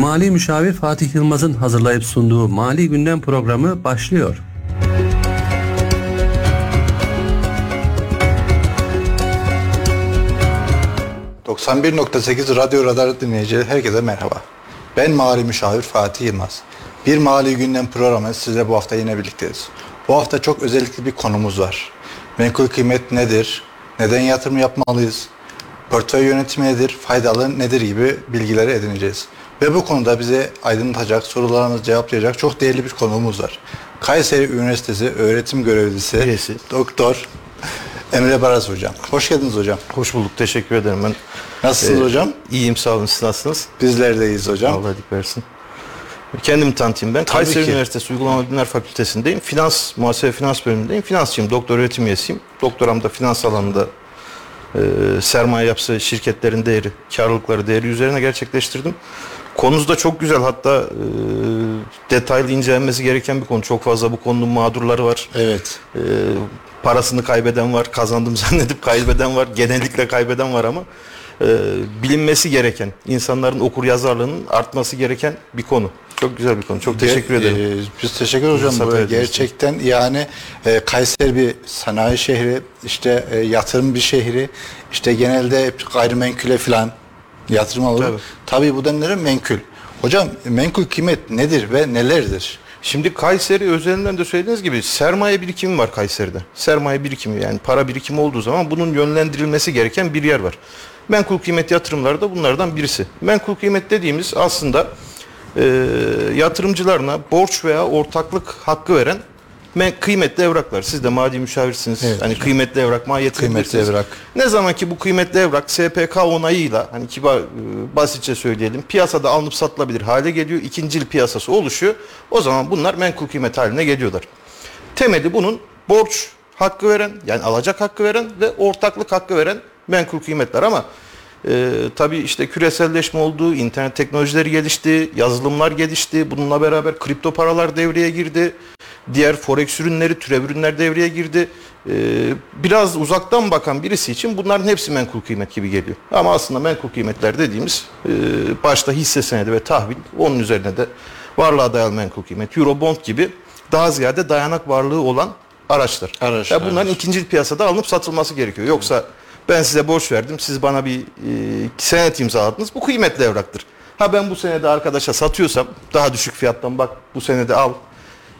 Mali Müşavir Fatih Yılmaz'ın hazırlayıp sunduğu Mali Gündem programı başlıyor. ...91.8 Radyo Radar dinleyicileri herkese merhaba. Ben Mali Müşavir Fatih Yılmaz. Bir Mali Gündem programı sizle bu hafta yine birlikteyiz. Bu hafta çok özellikli bir konumuz var. Menkul kıymet nedir? Neden yatırım yapmalıyız? Portföy yönetimi nedir? Faydalı nedir gibi bilgileri edineceğiz. Ve bu konuda bize aydınlatacak, sorularımızı cevaplayacak çok değerli bir konuğumuz var. Kayseri Üniversitesi öğretim görevlisi, Üyesi. doktor Emre Baraz hocam. Hoş geldiniz hocam. Hoş bulduk. Teşekkür ederim ben. Nasılsınız Ee, hocam? İyiyim sağ olun. Siz nasılsınız? Bizler deyiz hocam. Allah iyilik versin. Kendimi tanıtayım ben. Kayseri ki. Üniversitesi Uygulama Bilimler Fakültesindeyim. Finans, muhasebe finans bölümündeyim. Finansçıyım. Doktor öğretim üyesiyim. Doktoram da finans alanında e, sermaye yapısı şirketlerin değeri, karlılıkları değeri üzerine gerçekleştirdim. Konunuz da çok güzel. Hatta e, detaylı incelenmesi gereken bir konu. Çok fazla bu konunun mağdurları var. Evet. E, parasını kaybeden var, kazandım zannedip kaybeden var, genellikle kaybeden var ama e, bilinmesi gereken, insanların okur yazarlığının artması gereken bir konu. Çok güzel bir konu. Çok teşekkür ederim. e, biz teşekkür hocam. Verdiğiniz Gerçekten yani e, Kayseri bir sanayi şehri, işte e, yatırım bir şehri, işte genelde gayrimenkule falan yatırım alır. Tabii. Tabii bu denilere menkul. Hocam menkul kıymet nedir ve nelerdir? Şimdi Kayseri özelinden de söylediğiniz gibi sermaye birikimi var Kayseri'de. Sermaye birikimi yani para birikimi olduğu zaman bunun yönlendirilmesi gereken bir yer var. Menkul kıymet yatırımları da bunlardan birisi. Menkul kıymet dediğimiz aslında e, yatırımcılarına borç veya ortaklık hakkı veren men- kıymetli evraklar. Siz de mali müşavirsiniz. Evet. Hani kıymetli evrak mahiyetini Kıymetli evrak. Ne zaman ki bu kıymetli evrak SPK onayıyla hani kibar e, basitçe söyleyelim piyasada alınıp satılabilir hale geliyor. ikincil piyasası oluşuyor. O zaman bunlar menkul kıymet haline geliyorlar. Temeli bunun borç hakkı veren yani alacak hakkı veren ve ortaklık hakkı veren menkul kıymetler ama e, tabii işte küreselleşme oldu, internet teknolojileri gelişti, yazılımlar gelişti. Bununla beraber kripto paralar devreye girdi. Diğer forex ürünleri, türev ürünler devreye girdi. E, biraz uzaktan bakan birisi için bunların hepsi menkul kıymet gibi geliyor. Ama aslında menkul kıymetler dediğimiz e, başta hisse senedi ve tahvil, onun üzerine de varlığa dayalı menkul kıymet, eurobond gibi daha ziyade dayanak varlığı olan araçlar. Araçlar, Ya bunların evet. ikinci piyasada alınıp satılması gerekiyor. Yoksa ben size borç verdim, siz bana bir e, senet imzaladınız. Bu kıymetli evraktır. Ha ben bu senede arkadaşa satıyorsam daha düşük fiyattan bak bu senede al.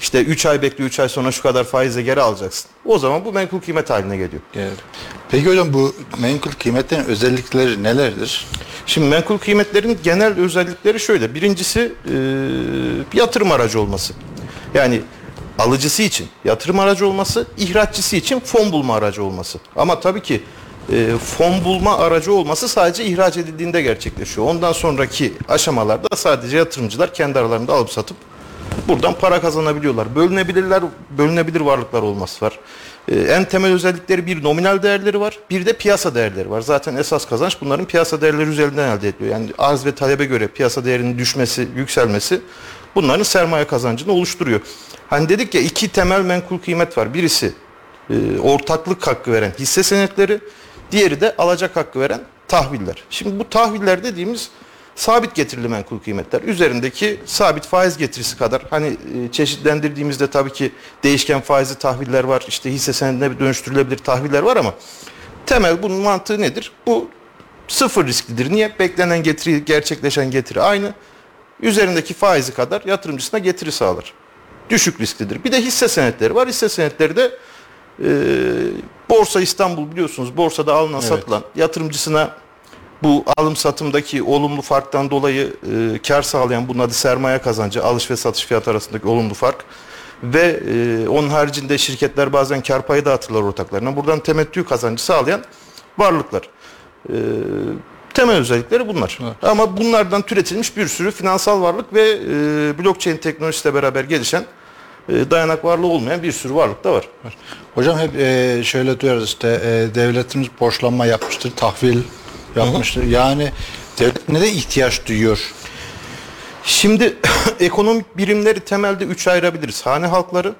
İşte 3 ay bekle 3 ay sonra şu kadar faize geri alacaksın. O zaman bu menkul kıymet haline geliyor. Peki hocam bu menkul kıymetlerin özellikleri nelerdir? Şimdi menkul kıymetlerin genel özellikleri şöyle. Birincisi e, yatırım aracı olması. Yani alıcısı için yatırım aracı olması, ihraççısı için fon bulma aracı olması. Ama tabii ki e, fon bulma aracı olması sadece ihraç edildiğinde gerçekleşiyor. Ondan sonraki aşamalarda sadece yatırımcılar kendi aralarında alıp satıp buradan para kazanabiliyorlar. Bölünebilirler, bölünebilir varlıklar olması var. Ee, en temel özellikleri bir nominal değerleri var, bir de piyasa değerleri var. Zaten esas kazanç bunların piyasa değerleri üzerinden elde ediliyor. Yani arz ve talebe göre piyasa değerinin düşmesi, yükselmesi bunların sermaye kazancını oluşturuyor. Hani dedik ya iki temel menkul kıymet var. Birisi e, ortaklık hakkı veren hisse senetleri, diğeri de alacak hakkı veren tahviller. Şimdi bu tahviller dediğimiz sabit getirili menkul kıymetler. Üzerindeki sabit faiz getirisi kadar hani e, çeşitlendirdiğimizde tabii ki değişken faizli tahviller var. işte hisse senedine dönüştürülebilir tahviller var ama temel bunun mantığı nedir? Bu sıfır risklidir. Niye? Beklenen getiri, gerçekleşen getiri aynı. Üzerindeki faizi kadar yatırımcısına getiri sağlar. Düşük risklidir. Bir de hisse senetleri var. Hisse senetleri de e, Borsa İstanbul biliyorsunuz borsada alınan satılan yatırımcısına bu alım satımdaki olumlu farktan dolayı e, kar sağlayan bunun adı sermaye kazancı alış ve satış fiyat arasındaki olumlu fark ve e, onun haricinde şirketler bazen kar payı dağıtırlar ortaklarına buradan temettü kazancı sağlayan varlıklar. E, temel özellikleri bunlar. Ama bunlardan türetilmiş bir sürü finansal varlık ve e, blockchain teknolojisiyle beraber gelişen e, dayanak varlığı olmayan bir sürü varlık da var. Hocam hep e, şöyle duyarız işte e, devletimiz borçlanma yapmıştır, tahvil yapmıştır. Yani devlet ne de ihtiyaç duyuyor? Şimdi ekonomik birimleri temelde üç ayırabiliriz. Hane halkları,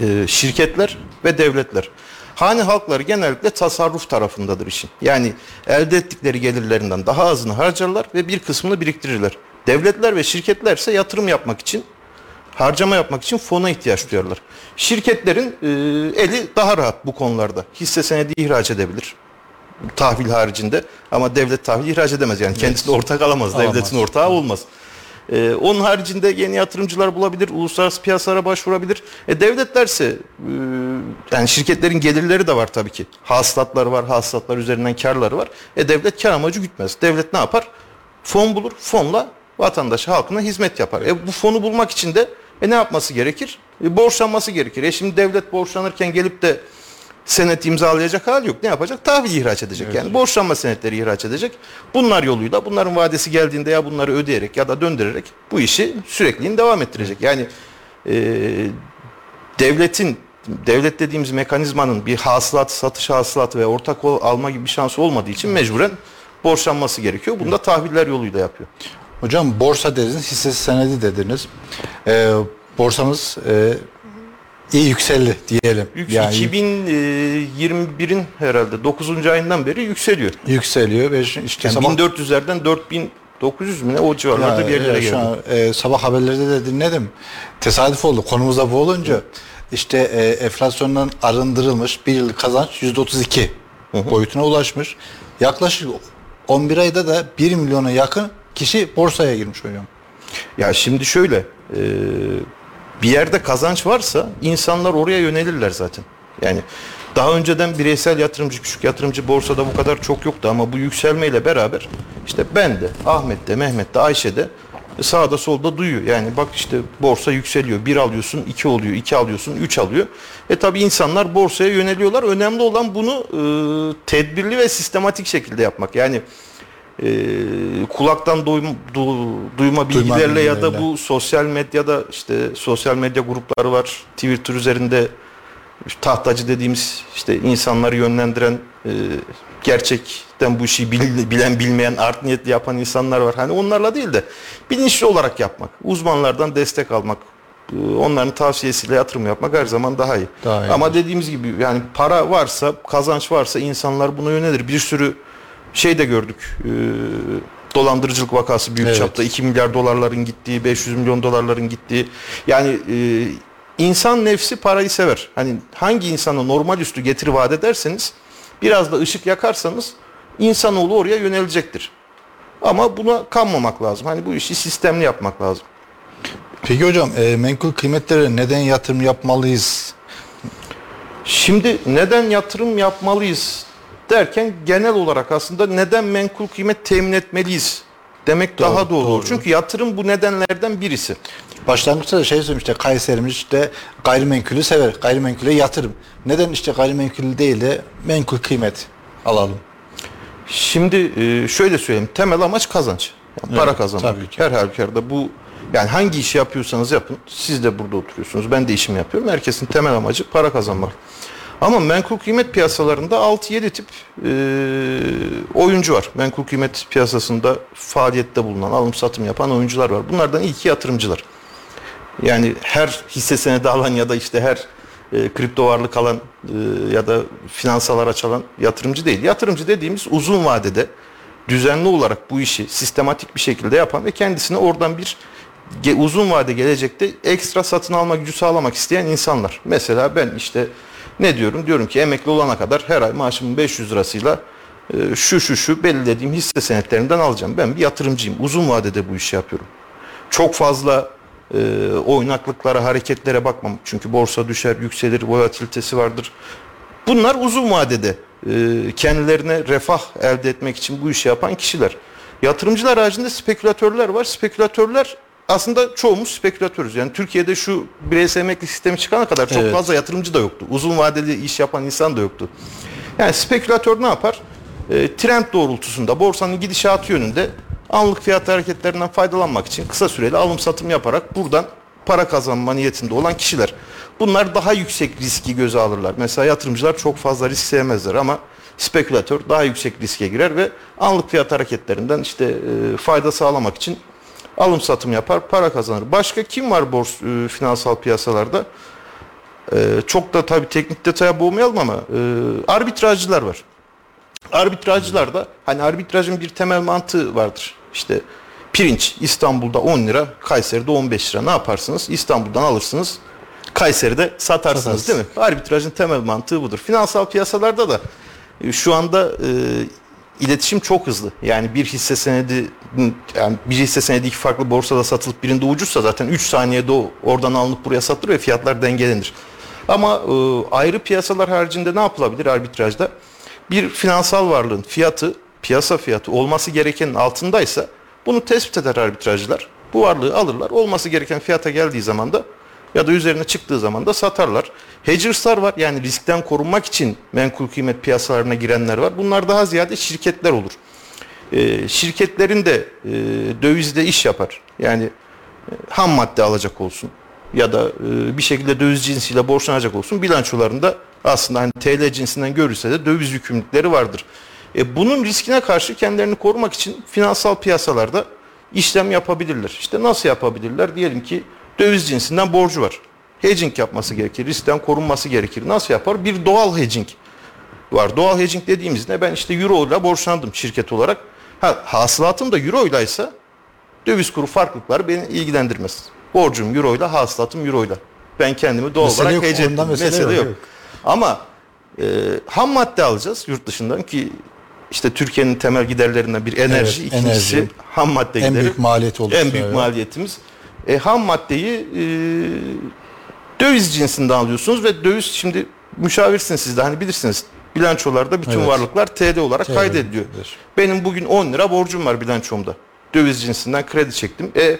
e, şirketler ve devletler. Hane halkları genellikle tasarruf tarafındadır işin. Yani elde ettikleri gelirlerinden daha azını harcarlar ve bir kısmını biriktirirler. Devletler ve şirketlerse yatırım yapmak için, harcama yapmak için fona ihtiyaç duyarlar. Şirketlerin e, eli daha rahat bu konularda. Hisse senedi ihraç edebilir. Tahvil haricinde ama devlet tahvil ihraç edemez. Yani kendisine ortak alamaz. Alamaz. Devletin ortağı olmaz. Ee, onun haricinde yeni yatırımcılar bulabilir, uluslararası piyasalara başvurabilir. E, devletlerse, e, yani şirketlerin gelirleri de var tabii ki. Hasılatları var, hasılatlar üzerinden karları var. E, devlet kar amacı gütmez. Devlet ne yapar? Fon bulur, fonla vatandaşa, halkına hizmet yapar. E, bu fonu bulmak için de e, ne yapması gerekir? E, borçlanması gerekir. E, şimdi devlet borçlanırken gelip de senet imzalayacak hal yok. Ne yapacak? Tahvil ihraç edecek. Yani borçlanma senetleri ihraç edecek. Bunlar yoluyla bunların vadesi geldiğinde ya bunları ödeyerek ya da döndürerek bu işi sürekliliğini devam ettirecek. Yani e, devletin devlet dediğimiz mekanizmanın bir hasılat, satış hasılatı ve ortak ol- alma gibi bir şansı olmadığı için mecburen borçlanması gerekiyor. Bunu da tahviller yoluyla yapıyor. Hocam borsa dediniz, hisse senedi dediniz. Ee, borsamız e, iyi yükseldi diyelim. Yük- Yani 2021'in herhalde 9. ayından beri yükseliyor. yükseliyor ve işte Yani sabah 1400'lerden 4900 mü ne o civarlarda Yani, bir yerlere e, geldi. an, e, sabah haberlerde de dinledim. Tesadüf oldu. Konumuzda bu olunca işte e, enflasyondan arındırılmış bir yıllık kazanç %32 boyutuna ulaşmış. Yaklaşık 11 ayda da 1 milyona yakın kişi borsaya girmiş hocam. Ya şimdi şöyle e, bir yerde kazanç varsa insanlar oraya yönelirler zaten. Yani daha önceden bireysel yatırımcı, küçük yatırımcı borsada bu kadar çok yoktu ama bu yükselmeyle beraber işte ben de, Ahmet de, Mehmet de, Ayşe de sağda solda duyuyor. Yani bak işte borsa yükseliyor. Bir alıyorsun, iki oluyor, iki alıyorsun, üç alıyor. E tabi insanlar borsaya yöneliyorlar. Önemli olan bunu e, tedbirli ve sistematik şekilde yapmak. Yani e, kulaktan duyma, du- duyma bilgilerle ya da bu sosyal medyada işte sosyal medya grupları var. Twitter üzerinde tahtacı dediğimiz işte insanları yönlendiren e, gerçekten bu işi bil- bilen bilmeyen art niyetli yapan insanlar var. Hani onlarla değil de bilinçli olarak yapmak, uzmanlardan destek almak, e, onların tavsiyesiyle yatırım yapmak her zaman daha iyi. Daha iyi. Ama dediğimiz gibi yani para varsa, kazanç varsa insanlar buna yönelir. Bir sürü şey de gördük. e, dolandırıcılık vakası büyük Evet. çapta 2 milyar dolarların gittiği, 500 milyon dolarların gittiği. Yani e, insan nefsi parayı sever. Hani hangi insana normal üstü getiri vaat ederseniz biraz da ışık yakarsanız insanoğlu oraya yönelecektir. Ama buna kanmamak lazım. Hani bu işi sistemli yapmak lazım. Peki hocam e, menkul kıymetlere neden yatırım yapmalıyız? Şimdi neden yatırım yapmalıyız derken genel olarak aslında neden menkul kıymet temin etmeliyiz demek Doğru, daha doğru. doğru. Çünkü yatırım bu nedenlerden birisi. Başlangıçta da şey söylemişti Kayserimiz işte gayrimenkulü sever. Gayrimenkule yatırım. Neden işte gayrimenkul değil de menkul kıymet alalım? Şimdi e, şöyle söyleyeyim. Temel amaç kazanç. Yani para Evet, kazanmak. tabii ki. Her halükarda bu yani hangi işi yapıyorsanız yapın. Siz de burada oturuyorsunuz. Ben de işimi yapıyorum. Herkesin temel amacı para kazanmak. Ama menkul kıymet piyasalarında 6-7 tip e, oyuncu var. Menkul kıymet piyasasında faaliyette bulunan, alım satım yapan oyuncular var. Bunlardan ilki yatırımcılar. Yani her hisse senedi alan ya da işte her e, kripto varlık alan e, ya da finansal araç alan yatırımcı değil. Yatırımcı dediğimiz uzun vadede düzenli olarak bu işi sistematik bir şekilde yapan ve kendisine oradan bir uzun vade gelecekte ekstra satın alma gücü sağlamak isteyen insanlar. Mesela ben işte ne diyorum? Diyorum ki emekli olana kadar her ay maaşımın 500 lirasıyla e, şu şu şu belirlediğim hisse senetlerinden alacağım. Ben bir yatırımcıyım. Uzun vadede bu işi yapıyorum. Çok fazla e, oynaklıklara, hareketlere bakmam. Çünkü borsa düşer, yükselir, volatilitesi vardır. Bunlar uzun vadede e, kendilerine refah elde etmek için bu işi yapan kişiler. Yatırımcılar haricinde spekülatörler var. Spekülatörler aslında çoğumuz spekülatörüz. Yani Türkiye'de şu bireysel emekli sistemi çıkana kadar çok Evet. fazla yatırımcı da yoktu. Uzun vadeli iş yapan insan da yoktu. Yani spekülatör ne yapar? E, trend doğrultusunda borsanın gidişatı yönünde anlık fiyat hareketlerinden faydalanmak için kısa süreli alım satım yaparak buradan para kazanma niyetinde olan kişiler. Bunlar daha yüksek riski göze alırlar. Mesela yatırımcılar çok fazla risk sevmezler ama spekülatör daha yüksek riske girer ve anlık fiyat hareketlerinden işte e, fayda sağlamak için alım satım yapar, para kazanır. Başka kim var bors e, finansal piyasalarda? E, çok da tabii teknik detaya boğmayalım ama e, arbitrajcılar var. Arbitrajcılar da hani arbitrajın bir temel mantığı vardır. İşte pirinç İstanbul'da 10 lira, Kayseri'de 15 lira. Ne yaparsınız? İstanbul'dan alırsınız. Kayseri'de satarsınız Satarsın. değil mi? Arbitrajın temel mantığı budur. Finansal piyasalarda da e, şu anda e, iletişim çok hızlı. Yani bir hisse senedi yani bir hisse senedi iki farklı borsada satılıp birinde ucuzsa zaten 3 saniyede o oradan alınıp buraya satılır ve fiyatlar dengelenir. Ama e, ayrı piyasalar haricinde ne yapılabilir arbitrajda? Bir finansal varlığın fiyatı, piyasa fiyatı olması gerekenin altındaysa bunu tespit eder arbitrajcılar. Bu varlığı alırlar. Olması gereken fiyata geldiği zaman da ya da üzerine çıktığı zaman da satarlar. Hedgers'lar var yani riskten korunmak için menkul kıymet piyasalarına girenler var. Bunlar daha ziyade şirketler olur. Ee, şirketlerin de e, dövizde iş yapar. Yani e, ham madde alacak olsun ya da e, bir şekilde döviz cinsiyle borçlanacak olsun bilançolarında aslında hani TL cinsinden görülse de döviz yükümlülükleri vardır. E, bunun riskine karşı kendilerini korumak için finansal piyasalarda işlem yapabilirler. İşte nasıl yapabilirler? Diyelim ki döviz cinsinden borcu var. Hedging yapması gerekir, riskten korunması gerekir. Nasıl yapar? Bir doğal hedging var. Doğal hedging dediğimizde ben işte euro ile borçlandım şirket olarak. Ha, hasılatım da euro ile ise döviz kuru farklılıkları beni ilgilendirmez. Borcum euro ile, hasılatım euro ile. Ben kendimi doğal Mesele olarak yok, hedge ettim. mesele Mesele, yok, yok. Ama e, ham madde alacağız yurt dışından ki işte Türkiye'nin temel giderlerinden bir enerji, Evet, ikincisi enerji. ham madde En gideri. büyük maliyet oluşturuyor. En büyük evet. maliyetimiz. E, ham maddeyi e, döviz cinsinden alıyorsunuz ve döviz şimdi müşavirsiniz siz de hani bilirsiniz bilançolarda bütün Evet. varlıklar TL olarak TL kaydediliyor. edilir. Benim bugün 10 lira borcum var bilançomda. Döviz cinsinden kredi çektim. E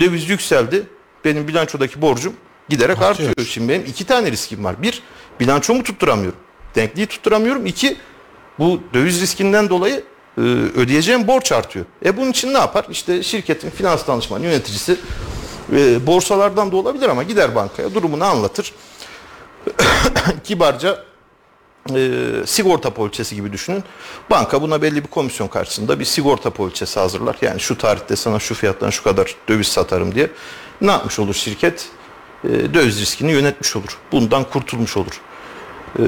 döviz yükseldi. Benim bilançodaki borcum giderek Artıyor. artıyor. Şimdi benim iki tane riskim var. Bir, bilançomu tutturamıyorum. Denkliği tutturamıyorum. İki, bu döviz riskinden dolayı e, ödeyeceğim borç artıyor. E bunun için ne yapar? İşte şirketin finans danışmanı yöneticisi e, borsalardan da olabilir ama gider bankaya durumunu anlatır. Kibarca e, sigorta poliçesi gibi düşünün. Banka buna belli bir komisyon karşısında bir sigorta poliçesi hazırlar. Yani şu tarihte sana şu fiyattan şu kadar döviz satarım diye. Ne yapmış olur şirket? E, döviz riskini yönetmiş olur. Bundan kurtulmuş olur. E,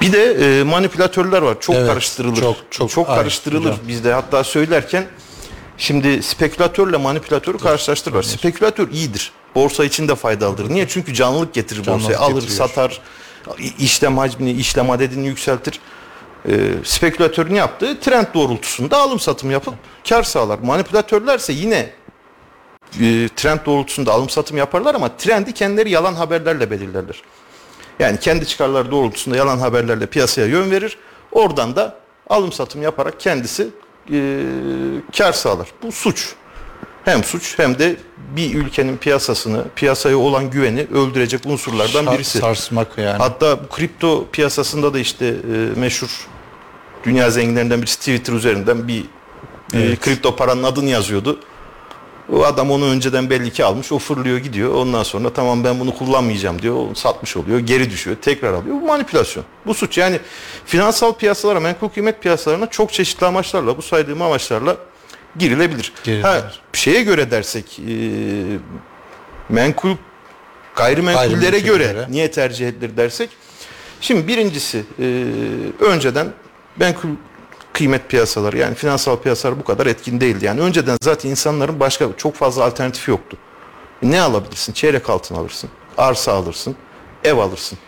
bir de e, manipülatörler var. Çok Evet, karıştırılır. çok, çok. Ay, karıştırılır. Bizde hatta söylerken Şimdi spekülatörle manipülatörü karşılaştırırlar. Spekülatör iyidir. Borsa için de faydalıdır. Niye? Çünkü canlılık getirir Canlılık borsaya. Alır, getiriyor. satar, işlem hacmini, işlem adedini yükseltir. Ee, spekülatörün yaptığı trend doğrultusunda alım satım yapıp kar sağlar. Manipülatörlerse yine e, trend doğrultusunda alım satım yaparlar ama trendi kendileri yalan haberlerle belirlerler. Yani kendi çıkarları doğrultusunda yalan haberlerle piyasaya yön verir. Oradan da alım satım yaparak kendisi e, kar sağlar. Bu suç. Hem suç hem de bir ülkenin piyasasını, piyasaya olan güveni öldürecek unsurlardan Sar- birisi. Sarsmak yani. Hatta bu kripto piyasasında da işte e, meşhur dünya zenginlerinden birisi Twitter üzerinden bir e, Evet. kripto paranın adını yazıyordu. O adam onu önceden belli ki almış. O fırlıyor gidiyor. Ondan sonra tamam ben bunu kullanmayacağım diyor. O satmış oluyor. Geri düşüyor. Tekrar alıyor. Bu manipülasyon. Bu suç. Yani finansal piyasalara, menkul kıymet piyasalarına çok çeşitli amaçlarla, bu saydığım amaçlarla girilebilir. Girilir. Ha, şeye göre dersek e, menkul gayrimenkullere Gayrimenkullere. göre niye tercih edilir dersek şimdi birincisi e, önceden menkul kıymet piyasaları yani finansal piyasalar bu kadar etkin değildi. Yani önceden zaten insanların başka çok fazla alternatifi yoktu. Ne alabilirsin? Çeyrek altın alırsın, arsa alırsın, ev alırsın.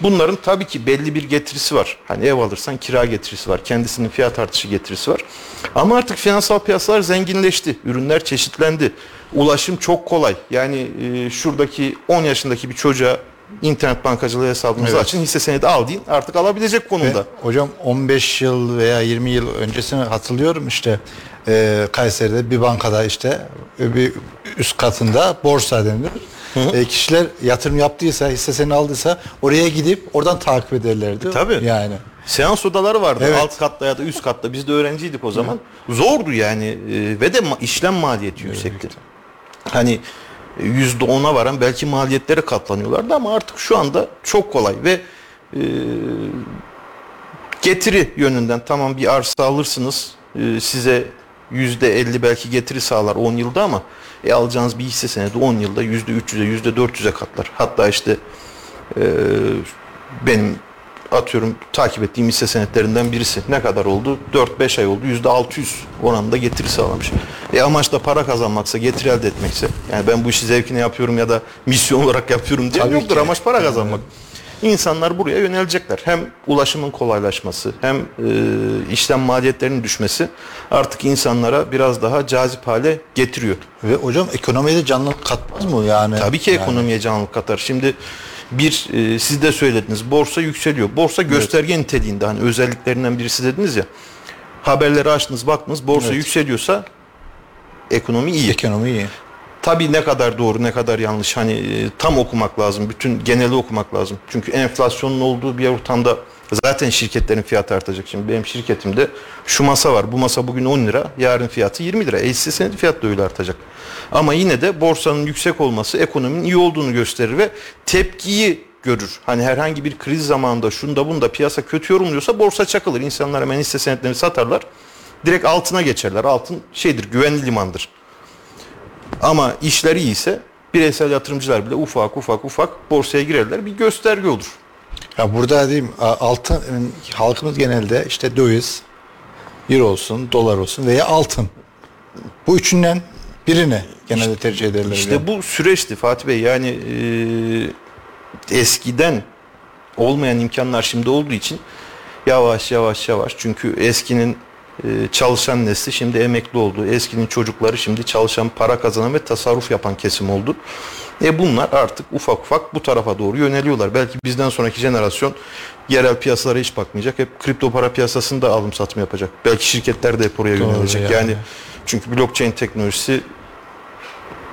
Bunların tabii ki belli bir getirisi var. Hani ev alırsan kira getirisi var. Kendisinin fiyat artışı getirisi var. Ama artık finansal piyasalar zenginleşti. Ürünler çeşitlendi. Ulaşım çok kolay. Yani e, şuradaki 10 yaşındaki bir çocuğa internet bankacılığı hesabınızı Evet. açın hisse senedi al deyin. Artık alabilecek konumda. Ve hocam 15 yıl veya 20 yıl öncesini hatırlıyorum işte e, Kayseri'de bir bankada işte e, bir üst katında borsa denilir. E, kişiler yatırım yaptıysa, hissesini aldıysa oraya gidip oradan takip ederlerdi. E, tabii. Yani. Seans odaları vardı Evet. alt katta ya da üst katta. Biz de öğrenciydik o zaman. Zordu yani e, ve de işlem maliyeti yüksekti. Hani yüzde ona varan belki maliyetlere katlanıyorlardı ama artık şu anda çok kolay ve e, getiri yönünden tamam bir arsa alırsınız e, size yüzde elli belki getiri sağlar 10 yılda ama e, alacağınız bir hisse senedi 10 yılda yüzde 300'e yüzde 400'e katlar. Hatta işte e, benim atıyorum takip ettiğim hisse senetlerinden birisi. Ne kadar oldu? 4-5 ay oldu. %600 oranında getiri sağlamış. E amaç da para kazanmaksa, getiri elde etmekse. Yani ben bu işi zevkine yapıyorum ya da misyon olarak yapıyorum diye Tabii yoktur. ki. Amaç para kazanmak. İnsanlar buraya yönelecekler. Hem ulaşımın kolaylaşması hem e, işlem maliyetlerinin düşmesi artık insanlara biraz daha cazip hale getiriyor. Ve hocam ekonomiye de canlılık katmaz mı yani? Tabii ki Yani ekonomiye canlılık katar. Şimdi bir e, siz de söylediniz borsa yükseliyor. Borsa gösterge niteliğinde hani özelliklerinden birisi dediniz ya. Haberleri açtınız baktınız borsa Evet. yükseliyorsa ekonomi iyi. Ekonomi iyi. Tabii ne kadar doğru ne kadar yanlış hani e, tam okumak lazım. Bütün geneli okumak lazım. Çünkü enflasyonun olduğu bir ortamda zaten şirketlerin fiyatı artacak. Şimdi benim şirketimde şu masa var. Bu masa bugün 10 lira. Yarın fiyatı 20 lira. E hisse senedi fiyatı da öyle artacak. Ama yine de borsanın yüksek olması ekonominin iyi olduğunu gösterir ve tepkiyi görür. Hani herhangi bir kriz zamanında şunda bunda piyasa kötü yorumluyorsa borsa çakılır. İnsanlar hemen hisse senetlerini satarlar. Direkt altına geçerler. Altın şeydir güvenli limandır. Ama işleri iyiyse bireysel yatırımcılar bile ufak ufak ufak borsaya girerler. Bir gösterge olur. Ya burada diyeyim altın halkımız genelde işte döviz, euro olsun, dolar olsun veya altın. Bu üçünden birini genelde tercih ederler. İşte bu süreçti Fatih Bey. Yani e, eskiden olmayan imkanlar şimdi olduğu için yavaş yavaş yavaş çünkü eskinin e, çalışan nesli şimdi emekli oldu. Eskinin çocukları şimdi çalışan, para kazanan ve tasarruf yapan kesim oldu. E bunlar artık ufak ufak bu tarafa doğru yöneliyorlar. Belki bizden sonraki jenerasyon yerel piyasalara hiç bakmayacak. Hep kripto para piyasasında alım satım yapacak. Belki şirketler de hep oraya Doğru yönelecek. yani. Yani çünkü blockchain teknolojisi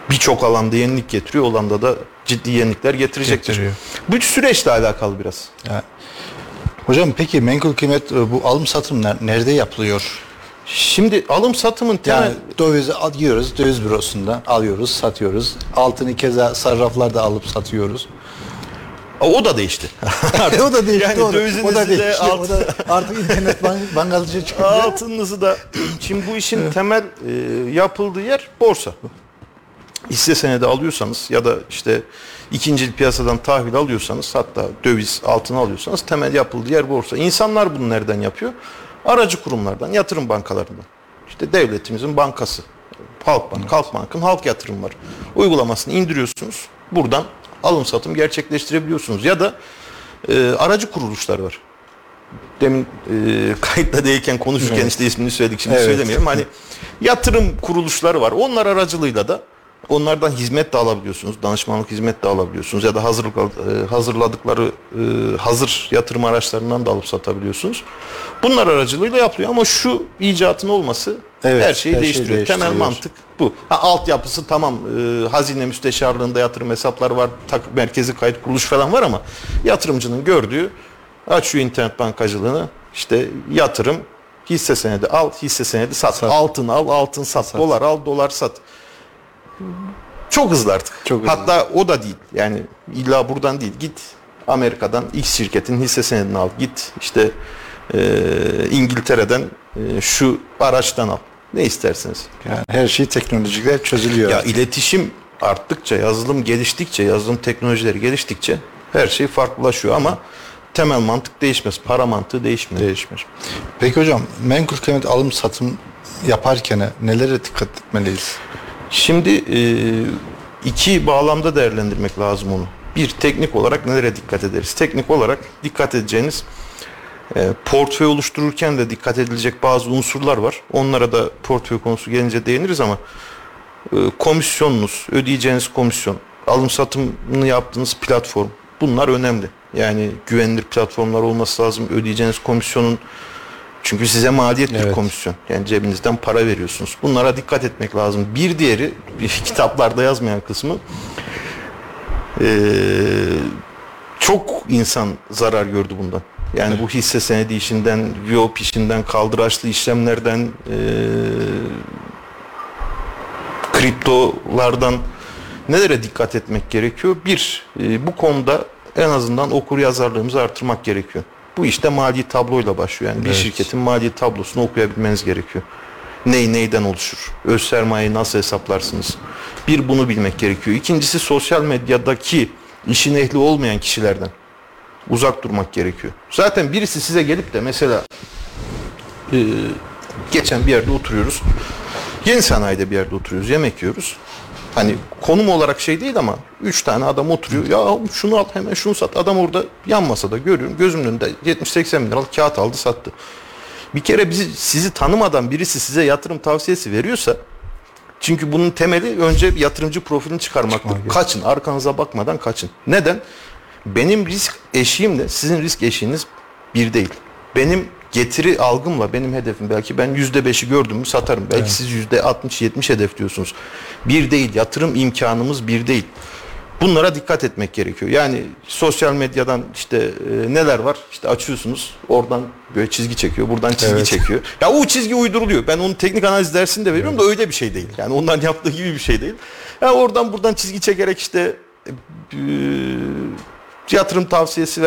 birçok alanda yenilik getiriyor. O alanda da ciddi yenilikler getirecektir. Getiriyor. Bu süreçle alakalı biraz. Ya. Hocam peki menkul kıymet e, bu alım satım ner- nerede yapılıyor? Şimdi alım satımın temel Yani dövizi alıyoruz, döviz bürosundan alıyoruz, satıyoruz. Altını keza sarraflarda alıp satıyoruz. o da değişti. o da değişti. Yani o da- dövizinizi o da de değişti. alt- O da artık internet bank, bankacıya çıkınca Altınınızı da şimdi bu işin temel e, yapıldığı yer borsa. Hisse senedi alıyorsanız ya da işte ikinci piyasadan tahvil alıyorsanız hatta döviz altın alıyorsanız temel yapıldığı yer borsa. İnsanlar bunu nereden yapıyor? Aracı kurumlardan, yatırım bankalarından. İşte devletimizin bankası. Halkbank, Halkbank'ın halk yatırım var. Uygulamasını indiriyorsunuz. Buradan alım satım gerçekleştirebiliyorsunuz. Ya da e, aracı kuruluşlar var demin e, kayıtla değilken konuşurken işte ismini söyledik şimdi Evet. söylemeyelim. Hani yatırım kuruluşları var. Onlar aracılığıyla da onlardan hizmet de alabiliyorsunuz. Danışmanlık hizmet de alabiliyorsunuz ya da hazırlık e, hazırladıkları e, hazır yatırım araçlarından da alıp satabiliyorsunuz. Bunlar aracılığıyla yapılıyor ama şu icatın olması Evet, her şeyi her şeyi değiştiriyor. Temel değiştiriyor. mantık bu. Ha, altyapısı tamam e, hazine müsteşarlığında yatırım hesapları var, tak, merkezi kayıt kuruluş falan var ama yatırımcının gördüğü açıyor internet bankacılığını işte yatırım hisse senedi al, hisse senedi sat. Sat. Altın al, altın sat. Dolar al, dolar sat. Çok hızlı artık. Çok hızlı. Hatta o da değil. Yani illa buradan değil. Git Amerika'dan X şirketin hisse senedini al. Git işte e, İngiltere'den e, şu araçtan al. Ne isterseniz. yani her şey teknolojikler çözülüyor. Ya iletişim arttıkça, yazılım geliştikçe, yazılım teknolojileri geliştikçe her şey farklılaşıyor ama temel mantık değişmez. Para mantığı değişmiyor. değişmiş. Peki hocam menkul kıymet alım satım yaparken nelere dikkat etmeliyiz? Şimdi e, iki bağlamda değerlendirmek lazım onu. Bir, teknik olarak nelere dikkat ederiz? Teknik olarak dikkat edeceğiniz e, portföy oluştururken de dikkat edilecek bazı unsurlar var. Onlara da portföy konusu gelince değiniriz ama e, komisyonunuz, ödeyeceğiniz komisyon, alım satımını yaptığınız platform bunlar önemli. Yani güvenilir platformlar olması lazım. Ödeyeceğiniz komisyonun çünkü size maliyet bir Evet. komisyon. Yani cebinizden para veriyorsunuz. Bunlara dikkat etmek lazım. Bir diğeri kitaplarda yazmayan kısmı eee, çok insan zarar gördü bundan. Yani bu hisse senedi işinden, VIOP işinden, kaldıraçlı işlemlerden, eee kriptolardan nelere dikkat etmek gerekiyor? Bir, e, bu konuda en azından okur yazarlığımızı artırmak gerekiyor. Bu işte mali tabloyla başlıyor. Yani bir Evet. şirketin mali tablosunu okuyabilmeniz gerekiyor. Ney neyden oluşur? Öz sermayeyi nasıl hesaplarsınız? Bir bunu bilmek gerekiyor. İkincisi sosyal medyadaki işin ehli olmayan kişilerden Uzak durmak gerekiyor. Zaten birisi size gelip de mesela e, geçen bir yerde oturuyoruz. Yeni sanayide bir yerde oturuyoruz. Yemek yiyoruz. Hani konum olarak şey değil ama üç tane adam oturuyor. Ya şunu al hemen şunu sat. Adam orada yan masada görüyorum. Gözümün önünde 70-80 bin liralık kağıt aldı sattı. Bir kere bizi, sizi tanımadan birisi size yatırım tavsiyesi veriyorsa çünkü bunun temeli önce bir yatırımcı profilini çıkarmaktır. Kaçın, arkanıza bakmadan kaçın. Neden? Benim risk eşiğimle sizin risk eşiğiniz bir değil. Benim getiri algımla benim hedefim belki ben yüzde beşi gördüm mü satarım. Belki siz yüzde 60-70 hedefliyorsunuz. Bir değil. Yatırım imkanımız bir değil. Bunlara dikkat etmek gerekiyor. Yani sosyal medyadan işte e, neler var? İşte açıyorsunuz. Oradan böyle çizgi çekiyor. Buradan çizgi Evet. çekiyor. Ya o çizgi uyduruluyor. Ben onun teknik analiz dersini de veriyorum da öyle bir şey değil. Yani onların yaptığı gibi bir şey değil. Ya oradan buradan çizgi çekerek işte e, yatırım tavsiyesi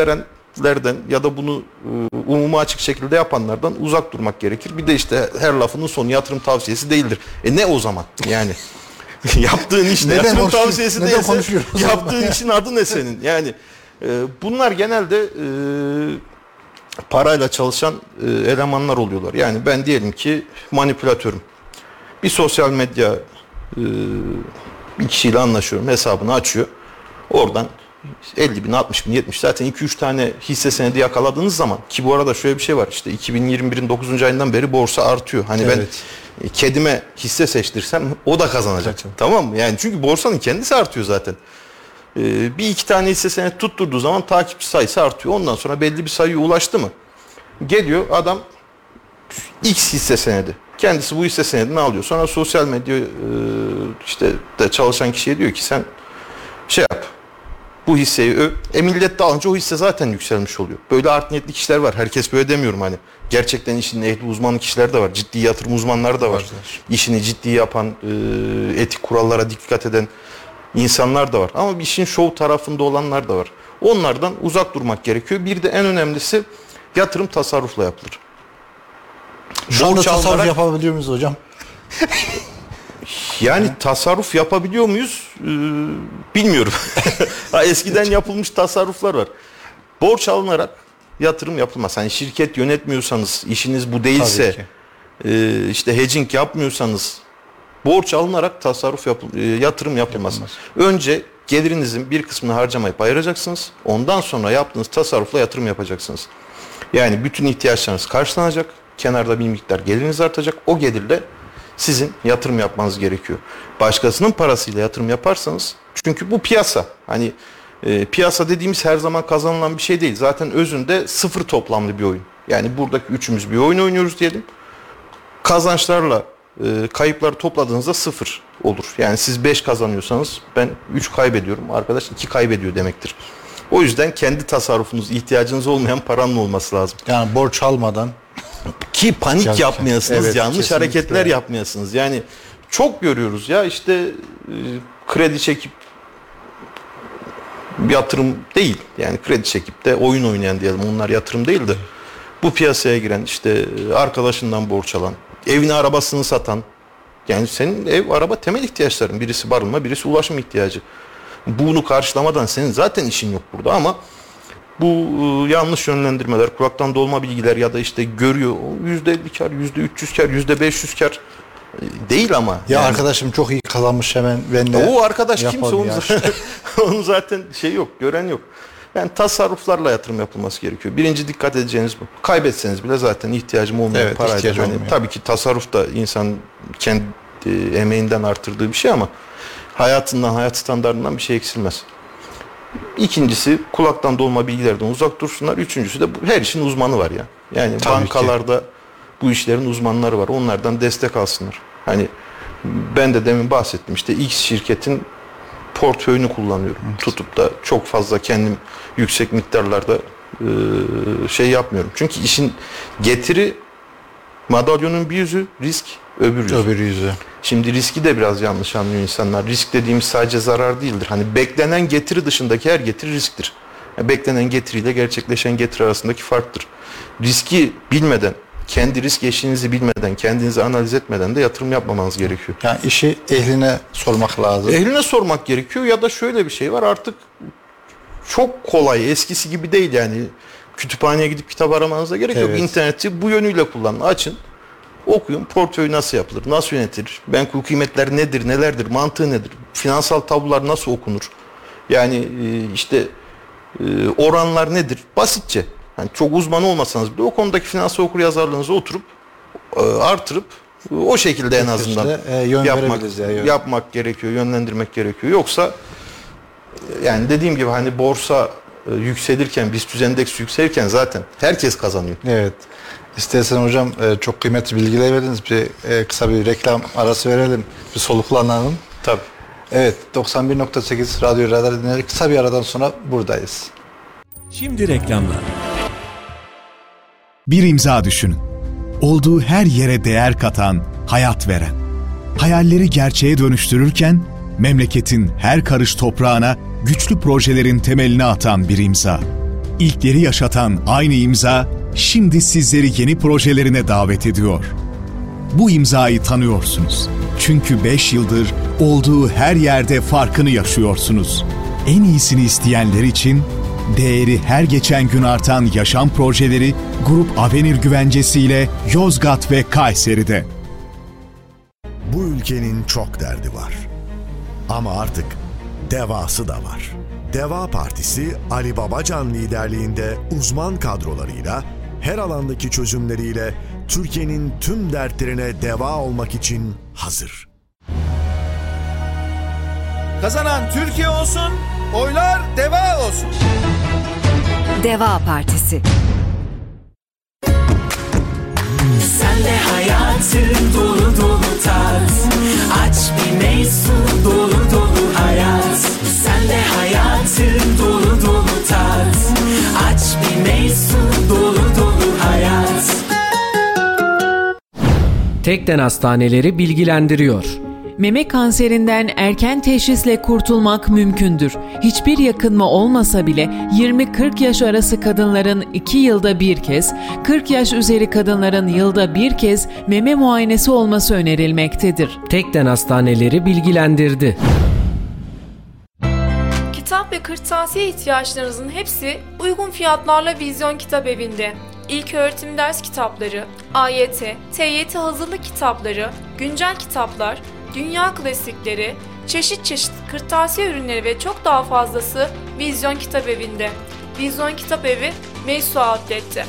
verenlerden ya da bunu e, umuma açık şekilde yapanlardan uzak durmak gerekir. Bir de işte her lafının sonu yatırım tavsiyesi değildir. E ne o zaman? Yani yaptığın iş ne? Yatırım tavsiyesi neden değilse yaptığın işin adı ne senin? Yani e, bunlar genelde e, parayla çalışan e, elemanlar oluyorlar. Yani ben diyelim ki manipülatörüm. Bir sosyal medya e, bir kişiyle anlaşıyorum. Hesabını açıyor. Oradan 50 bin, 60 bin, 70 zaten 2-3 tane hisse senedi yakaladığınız zaman ki bu arada şöyle bir şey var işte 2021'in 9. ayından beri borsa artıyor. Hani ben Evet. e, kedime hisse seçtirsem o da kazanacak. Zaten. Tamam mı? Yani çünkü borsanın kendisi artıyor zaten. Ee, bir iki tane hisse senedi tutturduğu zaman takipçi sayısı artıyor. Ondan sonra belli bir sayıya ulaştı mı? Geliyor adam X hisse senedi. Kendisi bu hisse senedini alıyor. Sonra sosyal medya e, işte de çalışan kişiye diyor ki sen şey yap. Bu hisseyi. E millet de alınca o hisse zaten yükselmiş oluyor. Böyle art niyetli kişiler var. Herkes böyle demiyorum hani. Gerçekten işin ehli uzmanı kişiler de var. Ciddi yatırım uzmanları da var. Varlar. İşini ciddi yapan, e, etik kurallara dikkat eden insanlar da var. Ama işin şov tarafında olanlar da var. Onlardan uzak durmak gerekiyor. Bir de en önemlisi yatırım tasarrufla yapılır. Şu anda tasarruf alınarak- yapabiliyor muyuz hocam? Yani tasarruf yapabiliyor muyuz? Ee, bilmiyorum. eskiden yapılmış tasarruflar var. Borç alınarak yatırım yapılmaz. Hani şirket yönetmiyorsanız, işiniz bu değilse, e, işte hedging yapmıyorsanız borç alınarak tasarruf yapıl, e, yatırım yapılmaz. Yapılmaz. Önce gelirinizin bir kısmını harcamayıp ayıracaksınız. Ondan sonra yaptığınız tasarrufla yatırım yapacaksınız. Yani bütün ihtiyaçlarınız karşılanacak. Kenarda bir miktar geliriniz artacak. O gelirle sizin yatırım yapmanız gerekiyor. Başkasının parasıyla yatırım yaparsanız çünkü bu piyasa. Hani e, piyasa dediğimiz her zaman kazanılan bir şey değil. Zaten özünde sıfır toplamlı bir oyun. Yani buradaki üçümüz bir oyun oynuyoruz diyelim. Kazançlarla e, kayıpları topladığınızda sıfır olur. Yani siz 5 kazanıyorsanız ben 3 kaybediyorum. Arkadaş 2 kaybediyor demektir. O yüzden kendi tasarrufunuz, ihtiyacınız olmayan paranın olması lazım. Yani borç almadan Ki panik ki. yapmayasınız, Evet, yanlış kesinlikle. hareketler yapmayasınız. Yani çok görüyoruz ya işte e, kredi çekip yatırım değil. Yani kredi çekip de oyun oynayan diyelim onlar yatırım değil de bu piyasaya giren işte e, arkadaşından borç alan, evini arabasını satan yani senin ev araba temel ihtiyaçların. Birisi barınma, birisi ulaşım ihtiyacı. Bunu karşılamadan senin zaten işin yok burada ama bu e, yanlış yönlendirmeler, kulaktan dolma bilgiler ya da işte görüyor o %50 kar, %300 kar, %500 kar e, değil ama. ya Yani arkadaşım çok iyi kazanmış hemen ben de o arkadaş kimse onun, zaten, onun zaten şey yok, gören yok. Yani tasarruflarla yatırım yapılması gerekiyor. Birinci dikkat edeceğiniz bu. Kaybetseniz bile zaten ihtiyacım olmayan Evet, paraydı. ihtiyacı Hani olmuyor. tabii ki tasarruf da insan kendi e, emeğinden artırdığı bir şey ama hayatından, hayat standartından bir şey eksilmez. İkincisi kulaktan dolma bilgilerden uzak dursunlar. Üçüncüsü de her işin uzmanı var ya. Yani Tabii bankalarda bu işlerin uzmanları var. Onlardan destek alsınlar. Hani ben de demin bahsettim işte X şirketin portföyünü kullanıyorum. Tutup da çok fazla kendim yüksek miktarlarda şey yapmıyorum. Çünkü işin getiri madalyonun bir yüzü risk öbür yüzü. Öbür yüzü. Şimdi riski de biraz yanlış anlıyor insanlar. Risk dediğimiz sadece zarar değildir. Hani beklenen getiri dışındaki her getiri risktir. Yani beklenen getiriyle gerçekleşen getiri arasındaki farktır. Riski bilmeden, kendi risk eşiğinizi bilmeden, kendinizi analiz etmeden de yatırım yapmamanız gerekiyor. Yani işi ehline sormak lazım. Ehline sormak gerekiyor ya da şöyle bir şey var artık çok kolay. Eskisi gibi değil yani. Kütüphaneye gidip kitap aramanıza gerek yok. Evet. İnterneti bu yönüyle kullanın. Açın. Okuyun. Portföy nasıl yapılır? Nasıl yönetilir? Menkul kıymetler nedir? Nelerdir? Mantığı nedir? Finansal tablolar nasıl okunur? Yani e, işte e, oranlar nedir? Basitçe. Yani çok uzman olmasanız bile o konudaki finansal okur yazarlığınızı oturup e, artırıp o şekilde en azından İşte, e, yön yapmak, ya, yön. yapmak gerekiyor, yönlendirmek gerekiyor. Yoksa yani dediğim gibi hani borsa yükselirken, BIST endeks yükselirken zaten herkes kazanıyor. Evet. İstersen hocam e, çok kıymetli bilgiler verdiniz. Bir e, kısa bir reklam arası verelim. Bir soluklanalım. Tabii. Evet 91.8 Radyo Radar dinleyerek kısa bir aradan sonra buradayız. Şimdi reklamlar. Bir imza düşünün. Olduğu her yere değer katan, hayat veren. Hayalleri gerçeğe dönüştürürken memleketin her karış toprağına güçlü projelerin temelini atan bir imza. İlkleri yaşatan aynı imza şimdi sizleri yeni projelerine davet ediyor. Bu imzayı tanıyorsunuz. Çünkü 5 yıldır olduğu her yerde farkını yaşıyorsunuz. En iyisini isteyenler için değeri her geçen gün artan yaşam projeleri Grup Avenir güvencesiyle Yozgat ve Kayseri'de. Bu ülkenin çok derdi var. Ama artık devası da var. Deva Partisi Ali Babacan liderliğinde uzman kadrolarıyla her alandaki çözümleriyle Türkiye'nin tüm dertlerine deva olmak için hazır. Kazanan Türkiye olsun, oylar deva olsun. Deva Partisi. Sen de hayatın dolu dolu tat Aç bir meysu dolu dolu hayat Sen de hayatın dolu dolu tat Aç bir meysu dolu dolu hayat Tekden Hastaneleri bilgilendiriyor. Meme kanserinden erken teşhisle kurtulmak mümkündür. Hiçbir yakınma olmasa bile 20-40 yaş arası kadınların 2 yılda bir kez, 40 yaş üzeri kadınların yılda bir kez meme muayenesi olması önerilmektedir. Tekden Hastaneleri bilgilendirdi. Ve kırtasiye ihtiyaçlarınızın hepsi uygun fiyatlarla Vizyon Kitap Evi'nde. İlk öğretim ders kitapları, AYT, TYT hazırlık kitapları, güncel kitaplar, dünya klasikleri, çeşit çeşit kırtasiye ürünleri ve çok daha fazlası Vizyon Kitap Evi'nde. Vizyon Kitap Evi, Meysu Outlet'te.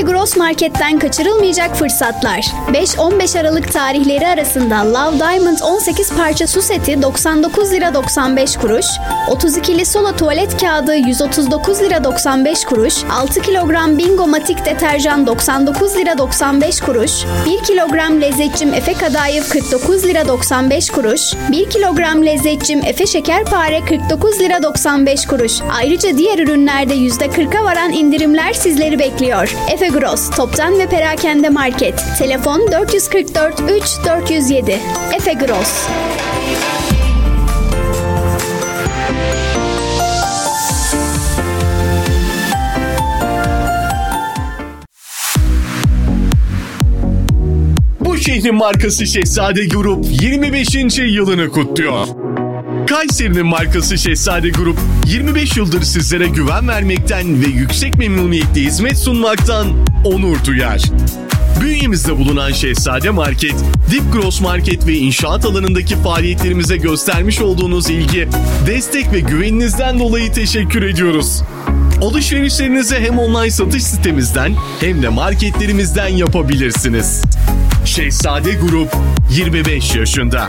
Efe Gross Market'ten kaçırılmayacak fırsatlar. 5-15 Aralık tarihleri arasında Love Diamond 18 parça su seti 99 lira 95 kuruş, 32'li Sola tuvalet kağıdı 139 lira 95 kuruş, 6 kilogram Bingo Matik deterjan 99 lira 95 kuruş, 1 kilogram lezzetçim Efe Kadayıf 49 lira 95 kuruş, 1 kilogram lezzetçim Efe Şekerpare 49 lira 95 kuruş. Ayrıca diğer ürünlerde %40'a varan indirimler sizleri bekliyor. Efe Gross, Toptan ve Perakende Market. Telefon 444 3 407. Efe Gross. Bu şehrin markası Şehzade Grup 25. yılını kutluyor. Kayseri'nin markası Şehzade Grup 25 yıldır sizlere güven vermekten ve yüksek memnuniyetle hizmet sunmaktan onur duyar. Bünyemizde bulunan Şehzade Market, Dip Gross Market ve inşaat alanındaki faaliyetlerimize göstermiş olduğunuz ilgi, destek ve güveninizden dolayı teşekkür ediyoruz. Alışverişlerinizi hem online satış sitemizden hem de marketlerimizden yapabilirsiniz. Şehzade Grup 25 yaşında.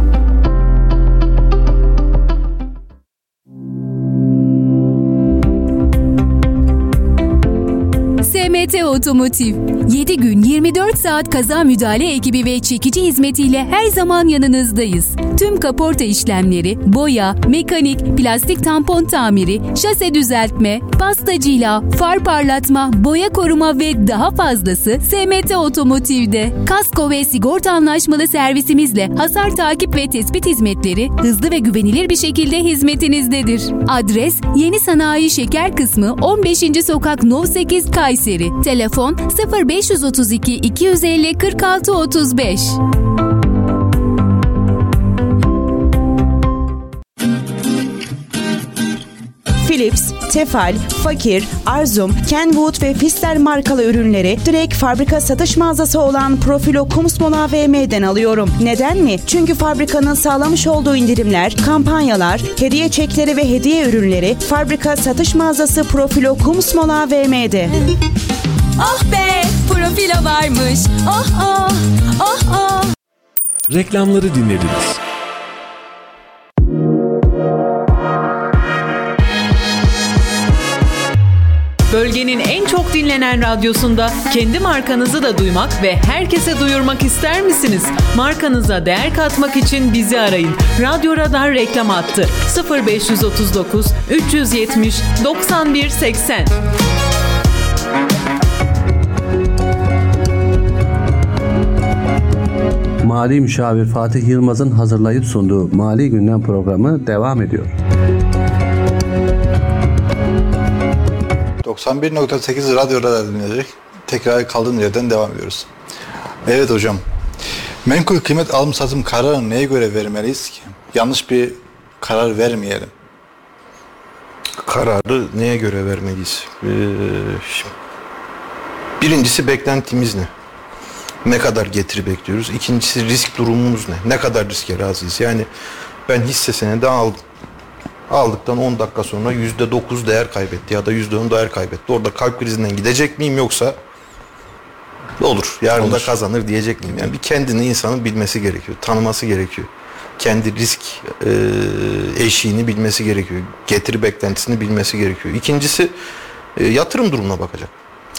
SMT Otomotiv. 7 gün 24 saat kaza müdahale ekibi ve çekici hizmetiyle her zaman yanınızdayız. Tüm kaporta işlemleri, boya, mekanik, plastik tampon tamiri, şase düzeltme, pastacıyla, far parlatma, boya koruma ve daha fazlası SMT Otomotiv'de. Kasko ve sigorta anlaşmalı servisimizle hasar takip ve tespit hizmetleri hızlı ve güvenilir bir şekilde hizmetinizdedir. Adres Yeni Sanayi Şeker Kısmı 15. Sokak No 8 Kayseri. Telefon 0532 250 46 35. Philips, Tefal, Fakir, Arzum, Kenwood ve Fister markalı ürünleri direkt fabrika satış mağazası olan Profilo Kumsmol AVM'den alıyorum. Neden mi? Çünkü fabrikanın sağlamış olduğu indirimler, kampanyalar, hediye çekleri ve hediye ürünleri fabrika satış mağazası Profilo Kumsmol AVM'de. Oh be! Profilo varmış. Oh oh! Oh oh! Reklamları dinlediniz. Bölgenin en çok dinlenen radyosunda kendi markanızı da duymak ve herkese duyurmak ister misiniz? Markanıza değer katmak için bizi arayın. Radyo Radar reklam attı. 0539 370 91 80. Mali Müşavir Fatih Yılmaz'ın hazırlayıp sunduğu Mali Gündem programı devam ediyor. 91.8 radyoda dinleyecek. Tekrar kaldığımız yerden devam ediyoruz. Evet hocam. Menkul kıymet alım satım kararını neye göre vermeliyiz ki? Yanlış bir karar vermeyelim. Kararı neye göre vermeliyiz? Ee, şimdi, birincisi beklentimiz ne? Ne kadar getiri bekliyoruz? İkincisi risk durumumuz ne? Ne kadar riske razıyız? Yani ben hisse senedi aldım. Aldıktan 10 dakika sonra %9 değer kaybetti ya da %10 değer kaybetti. Orada kalp krizinden gidecek miyim yoksa olur yarın da Olur. kazanır diyecek miyim? Yani bir kendini insanın bilmesi gerekiyor, tanıması gerekiyor. Kendi risk e, eşiğini bilmesi gerekiyor. Getiri beklentisini bilmesi gerekiyor. İkincisi e, yatırım durumuna bakacak.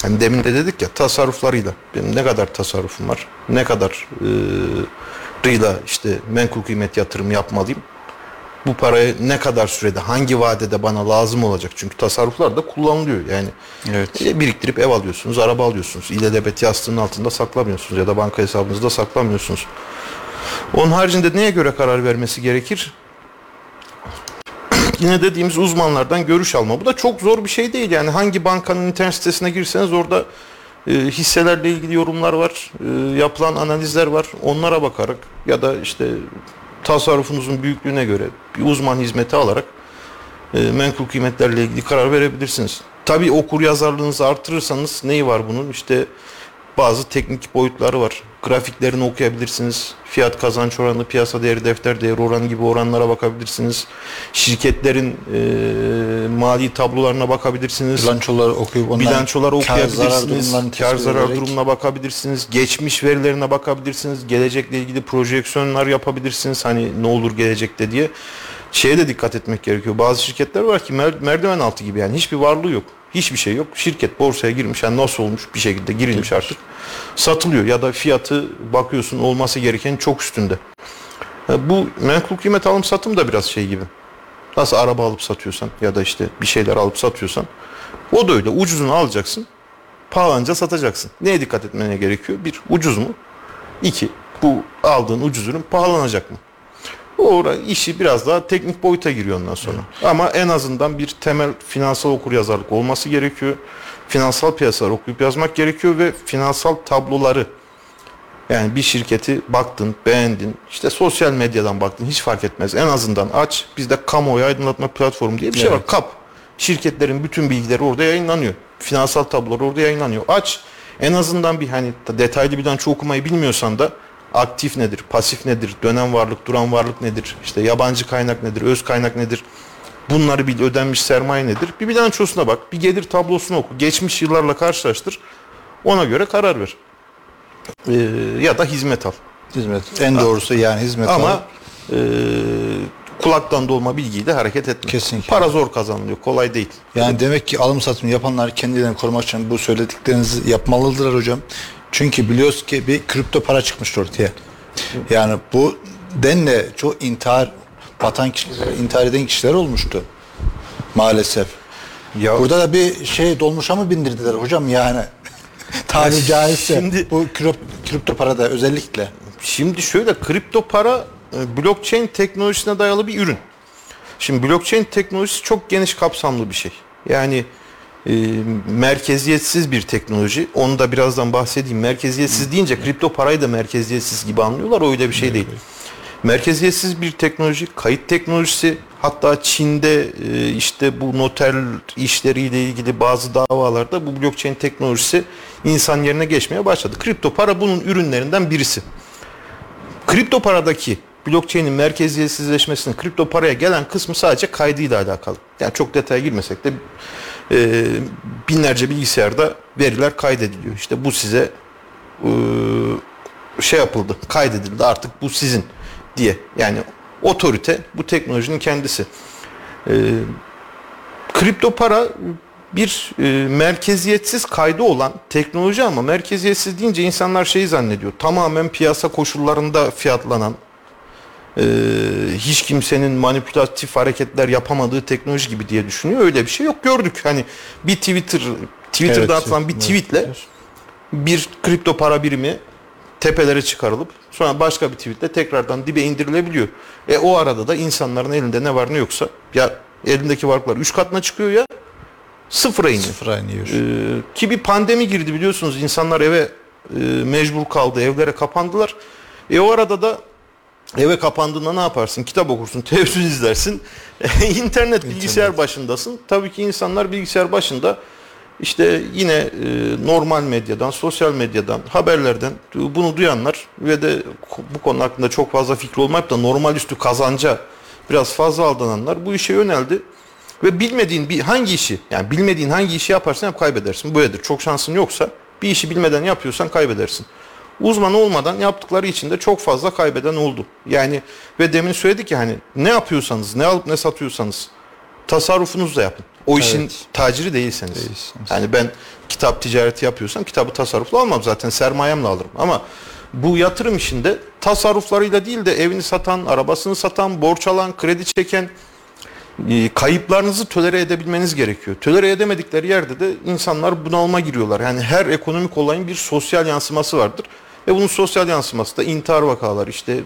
Hani demin de dedik ya tasarruflarıyla. Benim ne kadar tasarrufum var, ne kadar e, rıyla işte menkul kıymet yatırım yapmalıyım. Bu parayı ne kadar sürede, hangi vadede bana lazım olacak? Çünkü tasarruflar da kullanılıyor. Yani Evet. e, biriktirip ev alıyorsunuz, araba alıyorsunuz. İlelebet yastığının altında saklamıyorsunuz ya da banka hesabınızda saklamıyorsunuz. Onun haricinde neye göre karar vermesi gerekir? Yine dediğimiz uzmanlardan görüş alma. Bu da çok zor bir şey değil. Yani hangi bankanın internet sitesine girseniz orada e, hisselerle ilgili yorumlar var, e, yapılan analizler var. Onlara bakarak ya da işte tasarrufunuzun büyüklüğüne göre bir uzman hizmeti alarak e, menkul kıymetlerle ilgili karar verebilirsiniz. Tabii okur yazarlığınızı artırırsanız neyi var bunun? İşte bazı teknik boyutları var. Grafiklerini okuyabilirsiniz. Fiyat kazanç oranı, piyasa değeri, defter değeri oranı gibi oranlara bakabilirsiniz. Şirketlerin e, mali tablolarına bakabilirsiniz. Bilançoları okuyup ondan Bilançoları kar zarar okuyabilirsiniz. Kar zarar ederek- durumuna bakabilirsiniz. Geçmiş verilerine bakabilirsiniz. Gelecekle ilgili projeksiyonlar yapabilirsiniz. Hani ne olur gelecekte diye. Şeye de dikkat etmek gerekiyor. Bazı şirketler var ki mer- merdiven altı gibi yani hiçbir varlığı yok. Hiçbir şey yok. Şirket borsaya girmiş yani nasıl olmuş bir şekilde girilmiş artık. Satılıyor ya da fiyatı bakıyorsun olması gereken çok üstünde. Ha, Bu menkul kıymet alım satım da biraz şey gibi. Nasıl araba alıp satıyorsan ya da işte bir şeyler alıp satıyorsan o da öyle. Ucuzunu alacaksın. Pahalanca satacaksın. Neye dikkat etmene gerekiyor? Bir, ucuz mu? İki, bu aldığın ucuz ürün pahalanacak mı? O işi biraz daha teknik boyuta giriyor ondan sonra. Ama en azından bir temel finansal okuryazarlık olması gerekiyor. Finansal piyasalar okuyup yazmak gerekiyor ve finansal tabloları yani bir şirketi baktın, beğendin, işte sosyal medyadan baktın hiç fark etmez. En azından aç. Bizde kamuoyu aydınlatma platformu diye bir şey var. Evet. Kap. Şirketlerin bütün bilgileri orada yayınlanıyor. Finansal tablolar orada yayınlanıyor. Aç. En azından bir hani detaylı bilanço okumayı bilmiyorsan da aktif nedir, pasif nedir, dönem varlık, duran varlık nedir, işte yabancı kaynak nedir, öz kaynak nedir, bunları bil, ödenmiş sermaye nedir? Bir bilançosuna bak, bir gelir tablosunu oku, geçmiş yıllarla karşılaştır, ona göre karar ver. Ee, ya da hizmet al. Hizmet. En doğrusu yani hizmet Ama al. e, kulaktan dolma bilgiyle hareket etmek. Kesinlikle. Para zor kazanılıyor. Kolay değil. Yani demek ki alım satım yapanlar kendilerini korumak için bu söylediklerinizi yapmalıdırlar hocam. Çünkü biliyoruz ki bir kripto para çıkmıştı ortaya. Yani bu denle çok intihar vatan kişiler, intihar eden kişiler olmuştu. Maalesef. Ya, Burada da bir şey dolmuşa mı bindirdiler hocam yani? Tabiri caizse şimdi- bu kripto, kripto parada özellikle. Şimdi şöyle kripto para e, blockchain teknolojisine dayalı bir ürün. Şimdi blockchain teknolojisi çok geniş kapsamlı bir şey. Yani e, merkeziyetsiz bir teknoloji. Onu da birazdan bahsedeyim. Merkeziyetsiz deyince kripto parayı da merkeziyetsiz gibi anlıyorlar. Öyle bir şey değil. Merkeziyetsiz bir teknoloji, kayıt teknolojisi. Hatta Çin'de e, işte bu noter işleriyle ilgili bazı davalarda bu blockchain teknolojisi insan yerine geçmeye başladı. Kripto para bunun ürünlerinden birisi. Kripto paradaki blockchain'in merkeziyetsizleşmesinin kripto paraya gelen kısmı sadece kaydıyla alakalı. Yani çok detaya girmesek de e, binlerce bilgisayarda veriler kaydediliyor. İşte bu size e, şey yapıldı, kaydedildi artık bu sizin diye. Yani otorite bu teknolojinin kendisi. E, kripto para bir e, merkeziyetsiz kaydı olan teknoloji ama merkeziyetsiz deyince insanlar şeyi zannediyor. Tamamen piyasa koşullarında fiyatlanan e, hiç kimsenin manipülatif hareketler yapamadığı teknoloji gibi diye düşünüyor. Öyle bir şey yok. Gördük. Hani bir Twitter Twitter'da Evet, atılan bir evet, tweetle bir kripto para birimi tepelere çıkarılıp sonra başka bir tweetle tekrardan dibe indirilebiliyor. E o arada da insanların elinde ne var ne yoksa ya elindeki varlıklar 3 katına çıkıyor ya sıfıra iniyor. Sıfıra iniyor. Ee, ki bir pandemi girdi biliyorsunuz insanlar eve e, mecbur kaldı evlere kapandılar. E o arada da eve kapandığında ne yaparsın? Kitap okursun, televizyon izlersin, internet bilgisayar başındasın. Tabii ki insanlar bilgisayar başında işte yine e, normal medyadan, sosyal medyadan, haberlerden bunu duyanlar ve de bu konu hakkında çok fazla fikri olmayıp da normal üstü kazanca biraz fazla aldananlar bu işe yöneldi. Ve bilmediğin bir hangi işi yani bilmediğin hangi işi yaparsan yap kaybedersin. Böyledir. Çok şansın yoksa bir işi bilmeden yapıyorsan kaybedersin. Uzman olmadan yaptıkları için de çok fazla kaybeden oldu. Yani ve demin söyledik ya hani ne yapıyorsanız, ne alıp ne satıyorsanız tasarrufunuzla yapın. O işin Evet. taciri değilseniz. Yani ben kitap ticareti yapıyorsam kitabı tasarruflu almam zaten sermayemle alırım. Ama bu yatırım işinde tasarruflarıyla değil de evini satan, arabasını satan, borç alan, kredi çeken e, kayıplarınızı tolere edebilmeniz gerekiyor. Tolere edemedikleri yerde de insanlar bunalıma giriyorlar. Yani her ekonomik olayın bir sosyal yansıması vardır. Ve bunun sosyal yansıması da intihar vakaları işte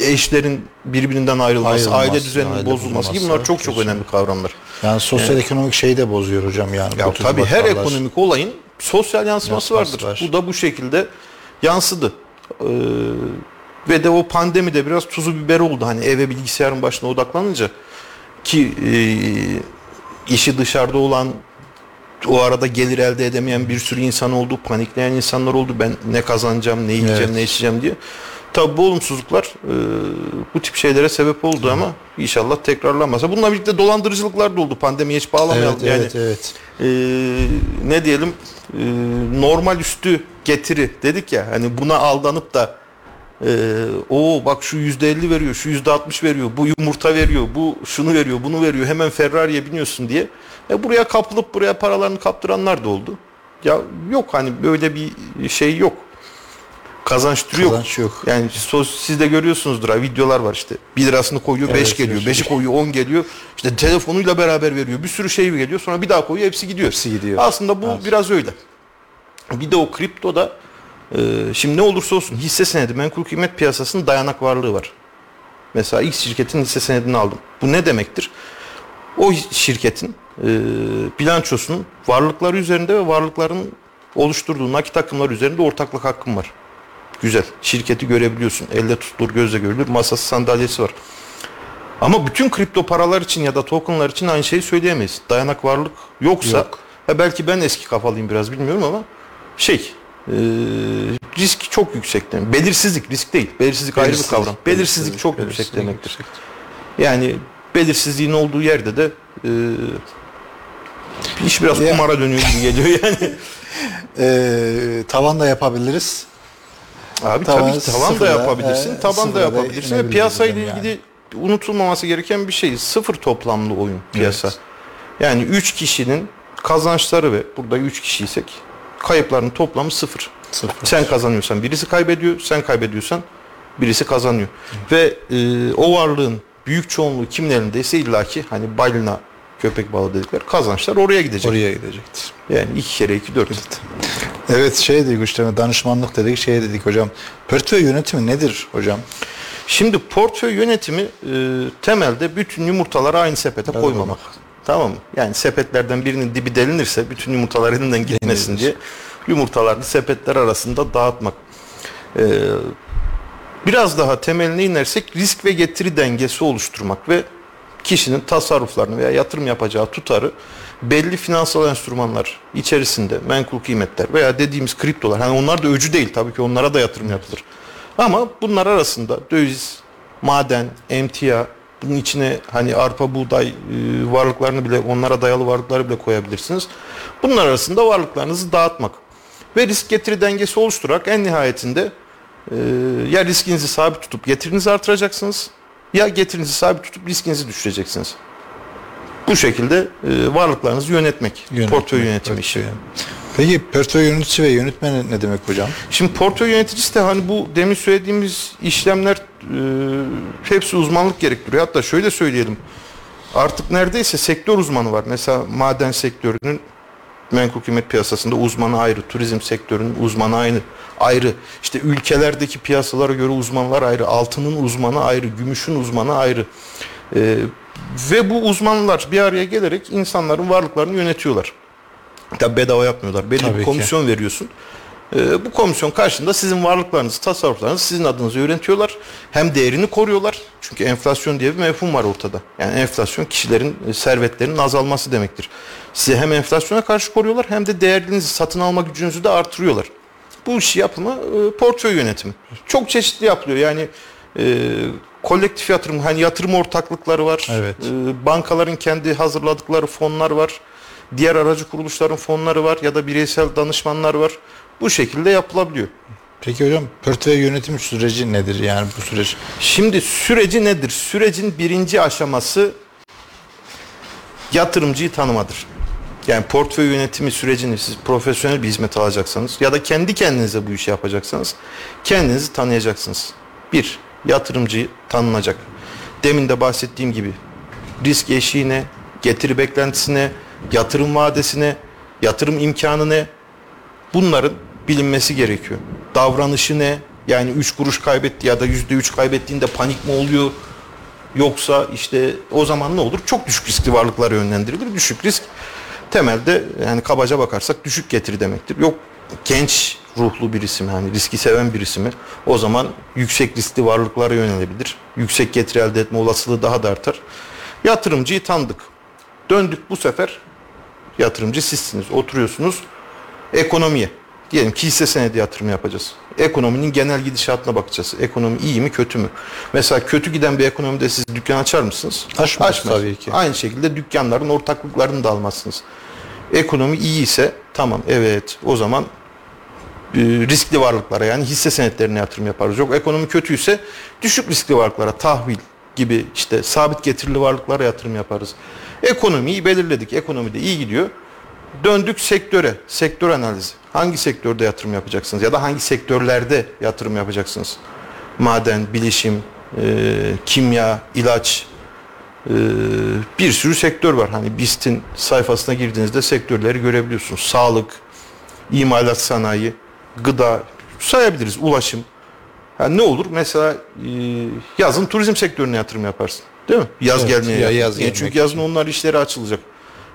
eşlerin birbirinden ayrılması, Ayrılması, aile düzeninin aile bozulması gibi bunlar çok çok önemli kavramlar. Yani sosyal Evet. ekonomik şeyi de bozuyor hocam yani. Ya tabii her ekonomik olayın sosyal yansıması Yansıması vardır. var. Bu da bu şekilde yansıdı. Ee, ve de o pandemi de biraz tuzu biber oldu. Hani eve bilgisayarın başına odaklanınca ki e, işi dışarıda olan o arada gelir elde edemeyen bir sürü insan oldu. Panikleyen insanlar oldu. Ben ne kazanacağım, ne yiyeceğim, Evet. ne içeceğim diye. Tabii bu olumsuzluklar e, bu tip şeylere sebep oldu ama inşallah tekrarlanmasa. Bununla birlikte dolandırıcılıklar da oldu. Pandemiye hiç bağlamayalım. Evet, yani evet, evet. e, ne diyelim e, normal üstü getiri dedik ya hani buna aldanıp da e, o bak şu yüzde elli veriyor şu yüzde altmış veriyor bu yumurta veriyor bu şunu veriyor bunu veriyor hemen Ferrari'ye biniyorsun diye e, buraya kapılıp buraya paralarını kaptıranlar da oldu ya yok hani böyle bir şey yok kazanç türü yok. Kazanç yok. Yani sos- siz de görüyorsunuzdur ha videolar var işte 1 lirasını koyuyor 5 Evet, geliyor evet. 5'i koyuyor 10 geliyor işte telefonuyla beraber veriyor bir sürü şey geliyor sonra bir daha koyuyor hepsi gidiyor. Hepsi gidiyor. Aslında bu biraz öyle. Bir de o kriptoda şimdi ne olursa olsun hisse senedi menkul kıymet piyasasının dayanak varlığı var. Mesela X şirketin hisse senedini aldım. Bu ne demektir? O şirketin e, bilançosunun varlıkları üzerinde ve varlıkların oluşturduğu nakit akımları üzerinde ortaklık hakkım var. Güzel. Şirketi görebiliyorsun. Elle tutulur, gözle görülür. Masası, sandalyesi var. Ama bütün kripto paralar için ya da tokenlar için aynı şeyi söyleyemeyiz. Dayanak varlık yoksa Yok. ha belki ben eski kafalıyım biraz bilmiyorum ama şey e, risk çok yüksek demek. Belirsizlik risk değil. Belirsizlik, ayrı bir Belirsizlik, kavram. Belirsizlik, belirsizlik, çok belirsizlik yüksek demektir. Yani belirsizliğin olduğu yerde de e, iş biraz Ya. kumara dönüyor gibi geliyor yani. Ee, tavan da yapabiliriz. Abi Tavan tabii ki tavan da sıfırda, yapabilirsin, e, taban da yapabilirsin ve piyasayla hocam yani. ilgili unutulmaması gereken bir şey. Sıfır toplamlı oyun piyasa. Yani 3 kişinin kazançları ve burada 3 kişiysek kayıpların toplamı sıfır. Sen kazanıyorsan birisi kaybediyor, sen kaybediyorsan birisi kazanıyor. Ve e, o varlığın büyük çoğunluğu kimin elindeyse illaki hani balina köpek balığı dedikleri kazançlar oraya gidecek. Oraya gidecektir. Yani iki kere iki dört. Evet şey dedik işte danışmanlık dedik şey dedik hocam. Portföy yönetimi nedir hocam? Şimdi portföy yönetimi e, temelde bütün yumurtaları aynı sepete Evet, koymamak. Tamam mı? Yani sepetlerden birinin dibi delinirse bütün yumurtalar elinden gitmesin diye yumurtalarını sepetler arasında dağıtmak. E, biraz daha temeline inersek risk ve getiri dengesi oluşturmak ve kişinin tasarruflarını veya yatırım yapacağı tutarı belli finansal enstrümanlar içerisinde menkul kıymetler veya dediğimiz kriptolar hani onlar da öcü değil tabii ki onlara da yatırım yapılır. Ama bunlar arasında döviz, maden, emtia bunun içine hani arpa, buğday e, varlıklarını bile onlara dayalı varlıkları bile koyabilirsiniz. Bunlar arasında varlıklarınızı dağıtmak ve risk getiri dengesi oluşturarak en nihayetinde e, ya riskinizi sabit tutup getirinizi artıracaksınız ya getirinizi sabit tutup riskinizi düşüreceksiniz. Bu şekilde e, varlıklarınızı yönetmek, portföy yönetimi işi. Peki portföy yöneticisi ve yönetmeni ne demek hocam? Şimdi portföy yöneticisi de hani bu demin söylediğimiz işlemler e, hepsi uzmanlık gerektiriyor. Hatta şöyle söyleyelim. Artık neredeyse sektör uzmanı var. Mesela maden sektörünün menkul kıymet piyasasında uzmanı ayrı, turizm sektörünün uzmanı aynı, ayrı. İşte ülkelerdeki piyasalara göre uzmanlar ayrı, altının uzmanı ayrı, gümüşün uzmanı ayrı. E, ve bu uzmanlar bir araya gelerek insanların varlıklarını yönetiyorlar. Tabi bedava yapmıyorlar. Belli Tabii bir ki. komisyon veriyorsun. Ee, bu komisyon karşında sizin varlıklarınızı, tasarruflarınızı sizin adınıza yönetiyorlar. Hem değerini koruyorlar. Çünkü enflasyon diye bir mefhum var ortada. Yani enflasyon kişilerin e, servetlerinin azalması demektir. Size hem enflasyona karşı koruyorlar hem de değerinizi satın alma gücünüzü de artırıyorlar. Bu işi yapımı e, portföy yönetimi. Çok çeşitli yapılıyor. Yani e, kolektif yatırım, hani yatırım ortaklıkları var. Evet. E, bankaların kendi hazırladıkları fonlar var. Diğer aracı kuruluşların fonları var ya da bireysel danışmanlar var. Bu şekilde yapılabiliyor. Peki hocam portföy yönetimi süreci nedir yani bu süreç? Şimdi süreci nedir? Sürecin birinci aşaması yatırımcıyı tanımadır. Yani portföy yönetimi sürecini siz profesyonel bir hizmet alacaksanız ya da kendi kendinize bu işi yapacaksanız kendinizi tanıyacaksınız. Bir, yatırımcıyı tanınacak. Demin de bahsettiğim gibi risk eşiğine, getiri beklentisine, yatırım vadesine, yatırım imkanı ne? Bunların bilinmesi gerekiyor. Davranışı ne? Yani 3 kuruş kaybetti ya da %3 kaybettiğinde panik mi oluyor? Yoksa işte o zaman ne olur? Çok düşük riskli varlıklara yönlendirilir. Düşük risk temelde yani kabaca bakarsak düşük getiri demektir. Yok genç ruhlu birisi mi hani riski seven birisi mi o zaman yüksek riskli varlıklara yönelebilir. Yüksek getiri elde etme olasılığı daha da artar. Yatırımcıyı tanıdık. Döndük bu sefer yatırımcı sizsiniz. Oturuyorsunuz ekonomiye. Diyelim ki hisse senedi yatırım yapacağız. Ekonominin genel gidişatına bakacağız. Ekonomi iyi mi kötü mü? Mesela kötü giden bir ekonomide siz dükkan açar mısınız? Açmaz Açmaz. tabii ki. Aynı şekilde dükkanların ortaklıklarını da almazsınız. Ekonomi iyi ise tamam evet o zaman e, riskli varlıklara yani hisse senetlerine yatırım yaparız. Yok ekonomi kötüyse düşük riskli varlıklara tahvil gibi işte sabit getirili varlıklara yatırım yaparız. Ekonomiyi belirledik. Ekonomide iyi gidiyor. Döndük sektöre, sektör analizi. Hangi sektörde yatırım yapacaksınız ya da hangi sektörlerde yatırım yapacaksınız? Maden, bilişim, e, kimya, ilaç, e, bir sürü sektör var. Hani BIST'in sayfasına girdiğinizde sektörleri görebiliyorsunuz. Sağlık, imalat sanayi, gıda sayabiliriz, ulaşım. Yani ne olur? Mesela e, yazın turizm sektörüne yatırım yaparsın. Değil mi? Yaz Evet, gelmeye. ya- yaz E, gelmek çünkü yazın onlar işleri açılacak.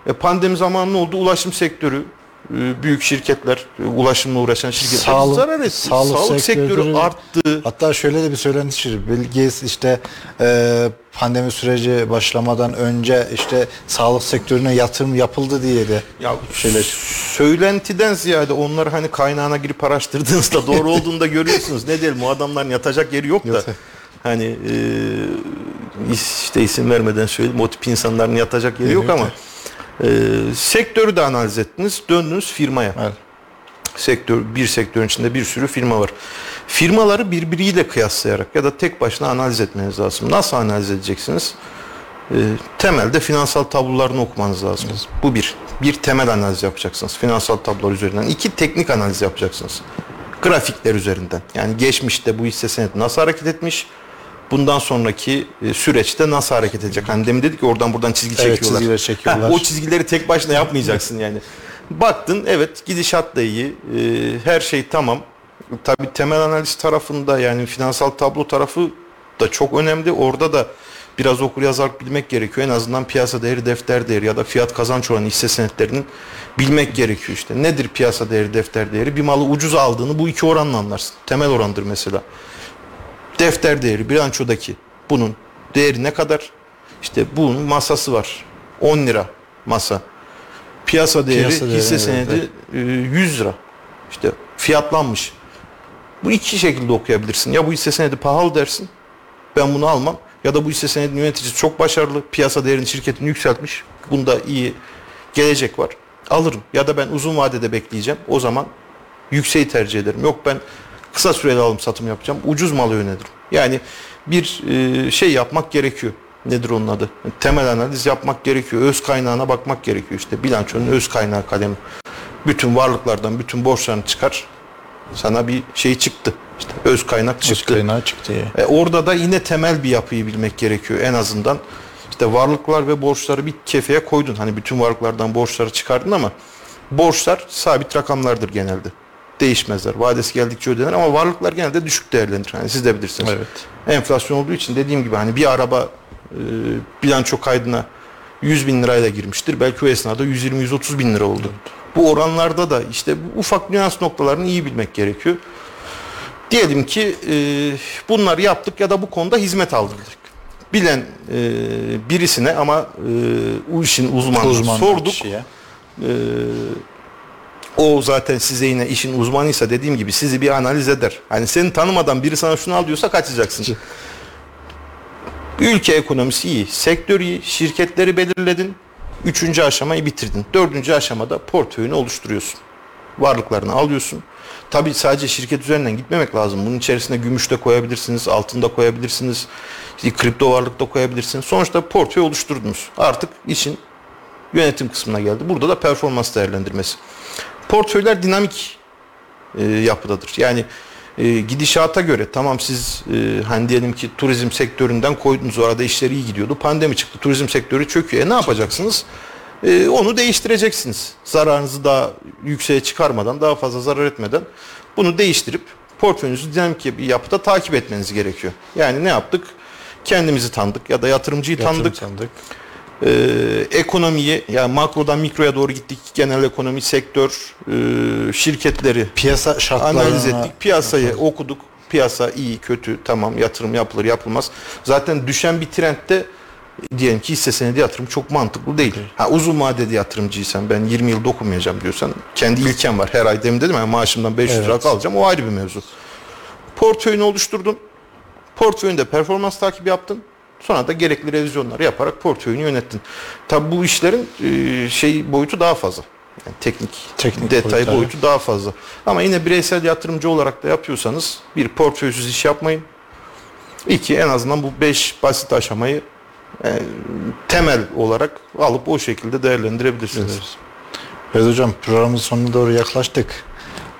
E, pandemi zamanı ne oldu? Ulaşım sektörü, e, büyük şirketler, e, ulaşımla uğraşan şirketler Sağlık, zarar etti. sağlık, sektörü sektörü- arttı. Hatta şöyle de bir söylenti çıktı. Gates işte e, pandemi süreci başlamadan önce işte sağlık sektörüne yatırım yapıldı diye de Ya şeyler. söylentiden ziyade onları hani kaynağına girip araştırdığınızda doğru olduğunu da görüyorsunuz. Ne diyelim o adamların yatacak yeri yok da. Hani e, işte isim vermeden söyleyeyim o tip insanların yatacak yeri yok ama e, sektörü de analiz ettiniz döndünüz firmaya. Sektör bir sektörün içinde bir sürü firma var. Firmaları birbiriyle kıyaslayarak ya da tek başına analiz etmeniz lazım. Nasıl analiz edeceksiniz? Ee, temelde finansal tablolarını okumanız lazım. Bu bir. Bir temel analiz yapacaksınız. Finansal tablolar üzerinden. İki teknik analiz yapacaksınız. Grafikler üzerinden. Yani geçmişte bu hisse senedi nasıl hareket etmiş? Bundan sonraki e, süreçte nasıl hareket edecek? Hani demin dedik ki oradan buradan çizgi Evet, çekiyorlar. çizgiler çekiyorlar. Heh, o çizgileri tek başına yapmayacaksın yani. Baktın evet gidişat da iyi. e, her şey tamam. Tabii temel analiz tarafında yani finansal tablo tarafı da çok önemli. Orada da biraz okur yazar bilmek gerekiyor. En azından piyasa değeri, defter değeri ya da fiyat kazanç oranı hisse senetlerinin bilmek gerekiyor işte. Nedir piyasa değeri, defter değeri? Bir malı ucuz aldığını bu iki oranla anlarsın. Temel orandır mesela. Defter değeri bilançodaki bunun değeri ne kadar? İşte bunun masası var. 10 lira masa. Piyasa değeri Piyasa değeri, hisse evet, senedi e, 100 lira. İşte fiyatlanmış. Bu iki şekilde okuyabilirsin. Ya bu hisse senedi pahalı dersin. Ben bunu almam. Ya da bu hisse senedi yöneticisi çok başarılı. Piyasa değerini şirketin yükseltmiş. Bunda iyi gelecek var. Alırım. Ya da ben uzun vadede bekleyeceğim. O zaman yükseği tercih ederim. Yok ben kısa süreli alım satım yapacağım. Ucuz malı yönelirim. Yani bir e, şey yapmak gerekiyor. Nedir onun adı? Temel analiz yapmak gerekiyor. Öz kaynağına bakmak gerekiyor. İşte bilançonun öz kaynağı kalemi. Bütün varlıklardan bütün borçlarını çıkar. Sana bir şey çıktı. İşte öz kaynak çıktı. kaynağı çıktı ya. E, orada da yine temel bir yapıyı bilmek gerekiyor en azından. İşte varlıklar ve borçları bir kefeye koydun. Hani bütün varlıklardan borçları çıkardın ama borçlar sabit rakamlardır genelde. Değişmezler. Vadesi geldikçe ödenir ama varlıklar genelde düşük değerlenir. Hani siz de bilirsiniz. Evet. Enflasyon olduğu için dediğim gibi hani bir araba e, bilanço kaydına 100 bin lirayla girmiştir. Belki o esnada 120-130 bin lira oldu. Bu oranlarda da işte bu ufak nüans noktalarını iyi bilmek gerekiyor. Diyelim ki e, bunları yaptık ya da bu konuda hizmet aldık. Bilen e, birisine ama e, o işin uzmanı Uzman sorduk. kişiye. E, o zaten size yine işin uzmanıysa dediğim gibi sizi bir analiz eder. Hani seni tanımadan biri sana şunu al diyorsa kaçacaksın. Ülke ekonomisi iyi, sektör iyi, şirketleri belirledin. Üçüncü aşamayı bitirdin. Dördüncü aşamada portföyünü oluşturuyorsun. Varlıklarını alıyorsun. Tabii sadece şirket üzerinden gitmemek lazım. Bunun içerisine gümüş de koyabilirsiniz, altın da koyabilirsiniz, işte kripto varlık da koyabilirsiniz. Sonuçta portföy oluşturdunuz. Artık işin yönetim kısmına geldi. Burada da performans değerlendirmesi. Portföyler dinamik e, yapıdadır. Yani e, gidişata göre tamam siz e, hani diyelim ki turizm sektöründen koydunuz orada işleri iyi gidiyordu. Pandemi çıktı. Turizm sektörü çöküyor. E, ne yapacaksınız? E, onu değiştireceksiniz. Zararınızı daha yükseğe çıkarmadan, daha fazla zarar etmeden bunu değiştirip portföyünüzü dinamik bir yapıda takip etmeniz gerekiyor. Yani ne yaptık? Kendimizi tanıdık ya da yatırımcıyı Yatırım tanıdık. tanıdık. Ee, ekonomiyi yani makrodan mikroya doğru gittik. Genel ekonomi, sektör, e, şirketleri Piyasa şartlarına analiz ettik. Piyasayı okuduk. Piyasa iyi, kötü, tamam yatırım yapılır, yapılmaz. Zaten düşen bir trendte diyelim ki hisse senedi yatırım çok mantıklı değil. Ha uzun vadeli yatırımcıysan ben 20 yıl dokunmayacağım diyorsan kendi ilkem var. Her ay demin dedim ya maaşımdan 500 lira Evet. kalacağım. O ayrı bir mevzu. Portföyünü oluşturdun. Portföyünde performans takibi yaptın. Sonra da gerekli revizyonları yaparak portföyünü yönettin. Tabi bu işlerin e, şey boyutu daha fazla. Yani teknik, Teknik detay boyutları. boyutu daha fazla. Ama yine bireysel yatırımcı olarak da yapıyorsanız bir portföysüz iş yapmayın. İki en azından bu beş basit aşamayı e, temel olarak alıp o şekilde değerlendirebilirsiniz. Evet hocam programın sonuna doğru yaklaştık.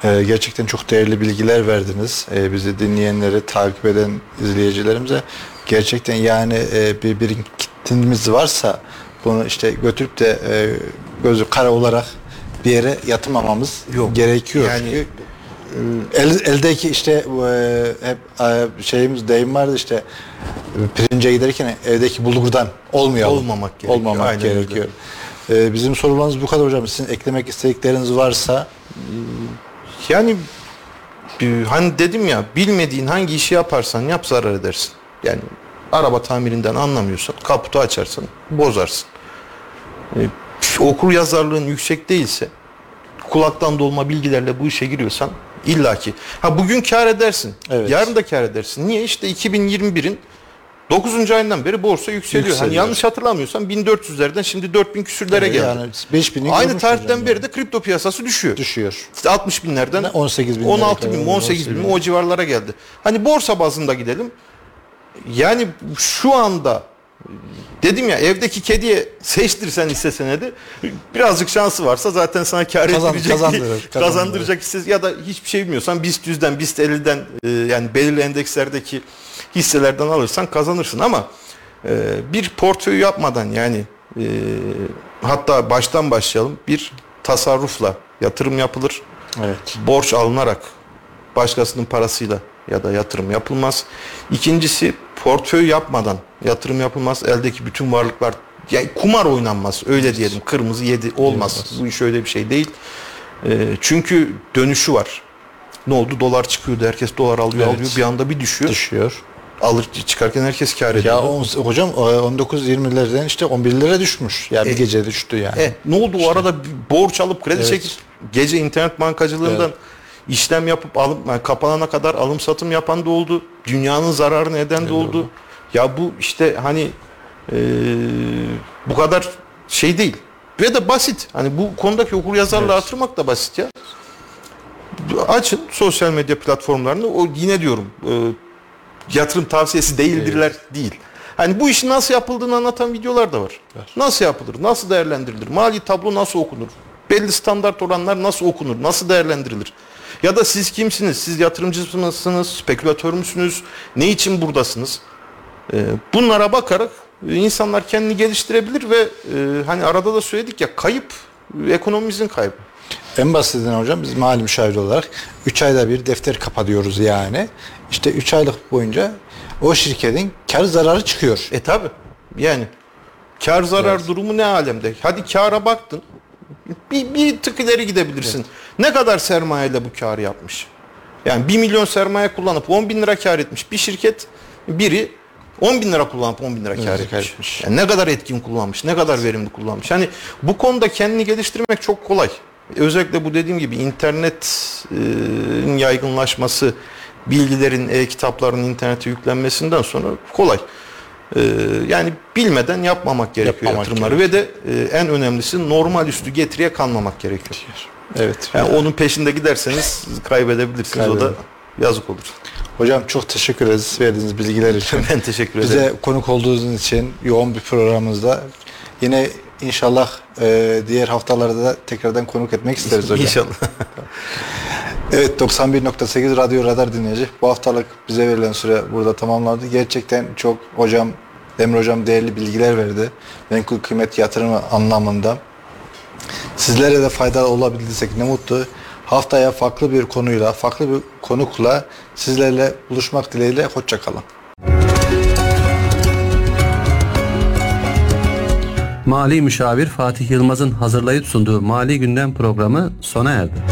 Ee, gerçekten çok değerli bilgiler verdiniz. Ee, bizi dinleyenlere, takip eden izleyicilerimize. Gerçekten yani e, bir birikintimiz varsa bunu işte götürüp de e, gözü kara olarak bir yere yatırmamamız gerekiyor. Yani- Çünkü, e, el, eldeki işte e, hep e, şeyimiz deyim vardı işte e, pirince giderken evdeki bulgurdan olmayalım. Olmamak gerekiyor. Olmamak Aynen öyle. gerekiyor. Ee, bizim sorularımız bu kadar hocam. Sizin eklemek istedikleriniz varsa Yani e, hani dedim ya bilmediğin hangi işi yaparsan yap zarar edersin. Yani araba tamirinden anlamıyorsan kaputu açarsan bozarsın. E, okur yazarlığın yüksek değilse kulaktan dolma bilgilerle bu işe giriyorsan illaki. Ha bugün kar edersin. Evet. Yarın da kar edersin. Niye? İşte 2021'in 9. ayından beri borsa yükseliyor. Hani Yükseliyor. yanlış hatırlamıyorsam 1400'lerden şimdi 4000 küsürlere geldi. Yani 5000'i Aynı tarihten hocam beri de kripto piyasası düşüyor. Düşüyor. İşte 60 binlerden 18 bin 16 bin mi 18 bin mi o civarlara geldi. Hani borsa bazında gidelim. Yani şu anda dedim ya evdeki kediye seçtirsen hisse senedi birazcık şansı varsa zaten sana kar Kazan- ettirecek kazandırır, kazandırır. kazandıracak hisse ya da hiçbir şey bilmiyorsan BIST 100'den BIST 50'den e, yani belirli endekslerdeki hisselerden alırsan kazanırsın ama e, bir portföy yapmadan yani e, hatta baştan başlayalım bir tasarrufla yatırım yapılır. Evet. Borç alınarak başkasının parasıyla ya da yatırım yapılmaz. İkincisi portföy yapmadan yatırım yapılmaz. Eldeki bütün varlıklar yani kumar oynanmaz. Öyle diyelim. Kırmızı yedi olmaz. Bu iş öyle bir şey değil. Ee, çünkü dönüşü var. Ne oldu? Dolar çıkıyordu. Herkes dolar alıyor Evet. alıyor. Bir anda bir düşüyor. Düşüyor. Alır çıkarken herkes kar ediyor. Ya on, hocam 19-20'lerden işte 11'lere düşmüş. Ya bir E, gece düştü yani. E, ne oldu o arada bir borç alıp kredi Evet. çekip gece internet bankacılığından Evet. İşlem yapıp alıp yani kapanana kadar alım satım yapan da oldu. Dünyanın zararını eden de oldu. Ya bu işte hani e, bu kadar şey değil. Ve de basit. Hani bu konudaki okur yazarlığı artırmak da basit ya. Açın sosyal medya platformlarını. O yine diyorum e, yatırım tavsiyesi değildirler değil. Hani bu işin nasıl yapıldığını anlatan videolar da var. Nasıl yapılır? Nasıl değerlendirilir? Mali tablo nasıl okunur? Belli standart oranlar nasıl okunur? Nasıl değerlendirilir? Ya da siz kimsiniz? Siz yatırımcı mısınız? Spekülatör müsünüz? Ne için buradasınız? Ee, bunlara bakarak e, insanlar kendini geliştirebilir ve e, hani arada da söyledik ya kayıp e, ekonomimizin kaybı. En basitinden hocam biz mali müşavir olarak 3 ayda bir defter kapatıyoruz yani. İşte 3 aylık boyunca o şirketin kar zararı çıkıyor. E tabi. Yani kar zarar durumu ne alemde? Hadi kara baktın. Bir, bir tık ileri gidebilirsin. Ne kadar sermayeyle bu karı yapmış? Yani 1 milyon sermaye kullanıp 10 bin lira kar etmiş bir şirket biri 10 bin lira kullanıp 10 bin lira kar Evet, kar etmiş. Yani ne kadar etkin kullanmış, ne kadar verimli kullanmış. Hani bu konuda kendini geliştirmek çok kolay. Özellikle bu dediğim gibi internetin yaygınlaşması, bilgilerin, e-kitapların internete yüklenmesinden sonra kolay. Ee, yani bilmeden yapmamak gerekiyor Yapmamak yatırımları ve de e, en önemlisi normal üstü getiriye kanmamak gerekiyor. Evet. Yani onun peşinde giderseniz kaybedebilirsiniz. O da yazık olur. Hocam çok teşekkür ederiz verdiğiniz bilgiler için. Ben teşekkür Bize ederim. konuk olduğunuz için yoğun bir programımızda yine inşallah e, diğer haftalarda da tekrardan konuk etmek isteriz hocam. İnşallah. Evet 91.8 Radyo Radar dinleyici. Bu haftalık bize verilen süre burada tamamlandı. Gerçekten çok hocam Demir hocam değerli bilgiler verdi. Menkul kıymet yatırımı anlamında. Sizlere de faydalı olabildiysek ne mutlu. Haftaya farklı bir konuyla, farklı bir konukla sizlerle buluşmak dileğiyle. Hoşçakalın. Mali müşavir Fatih Yılmaz'ın hazırlayıp sunduğu Mali Gündem programı sona erdi.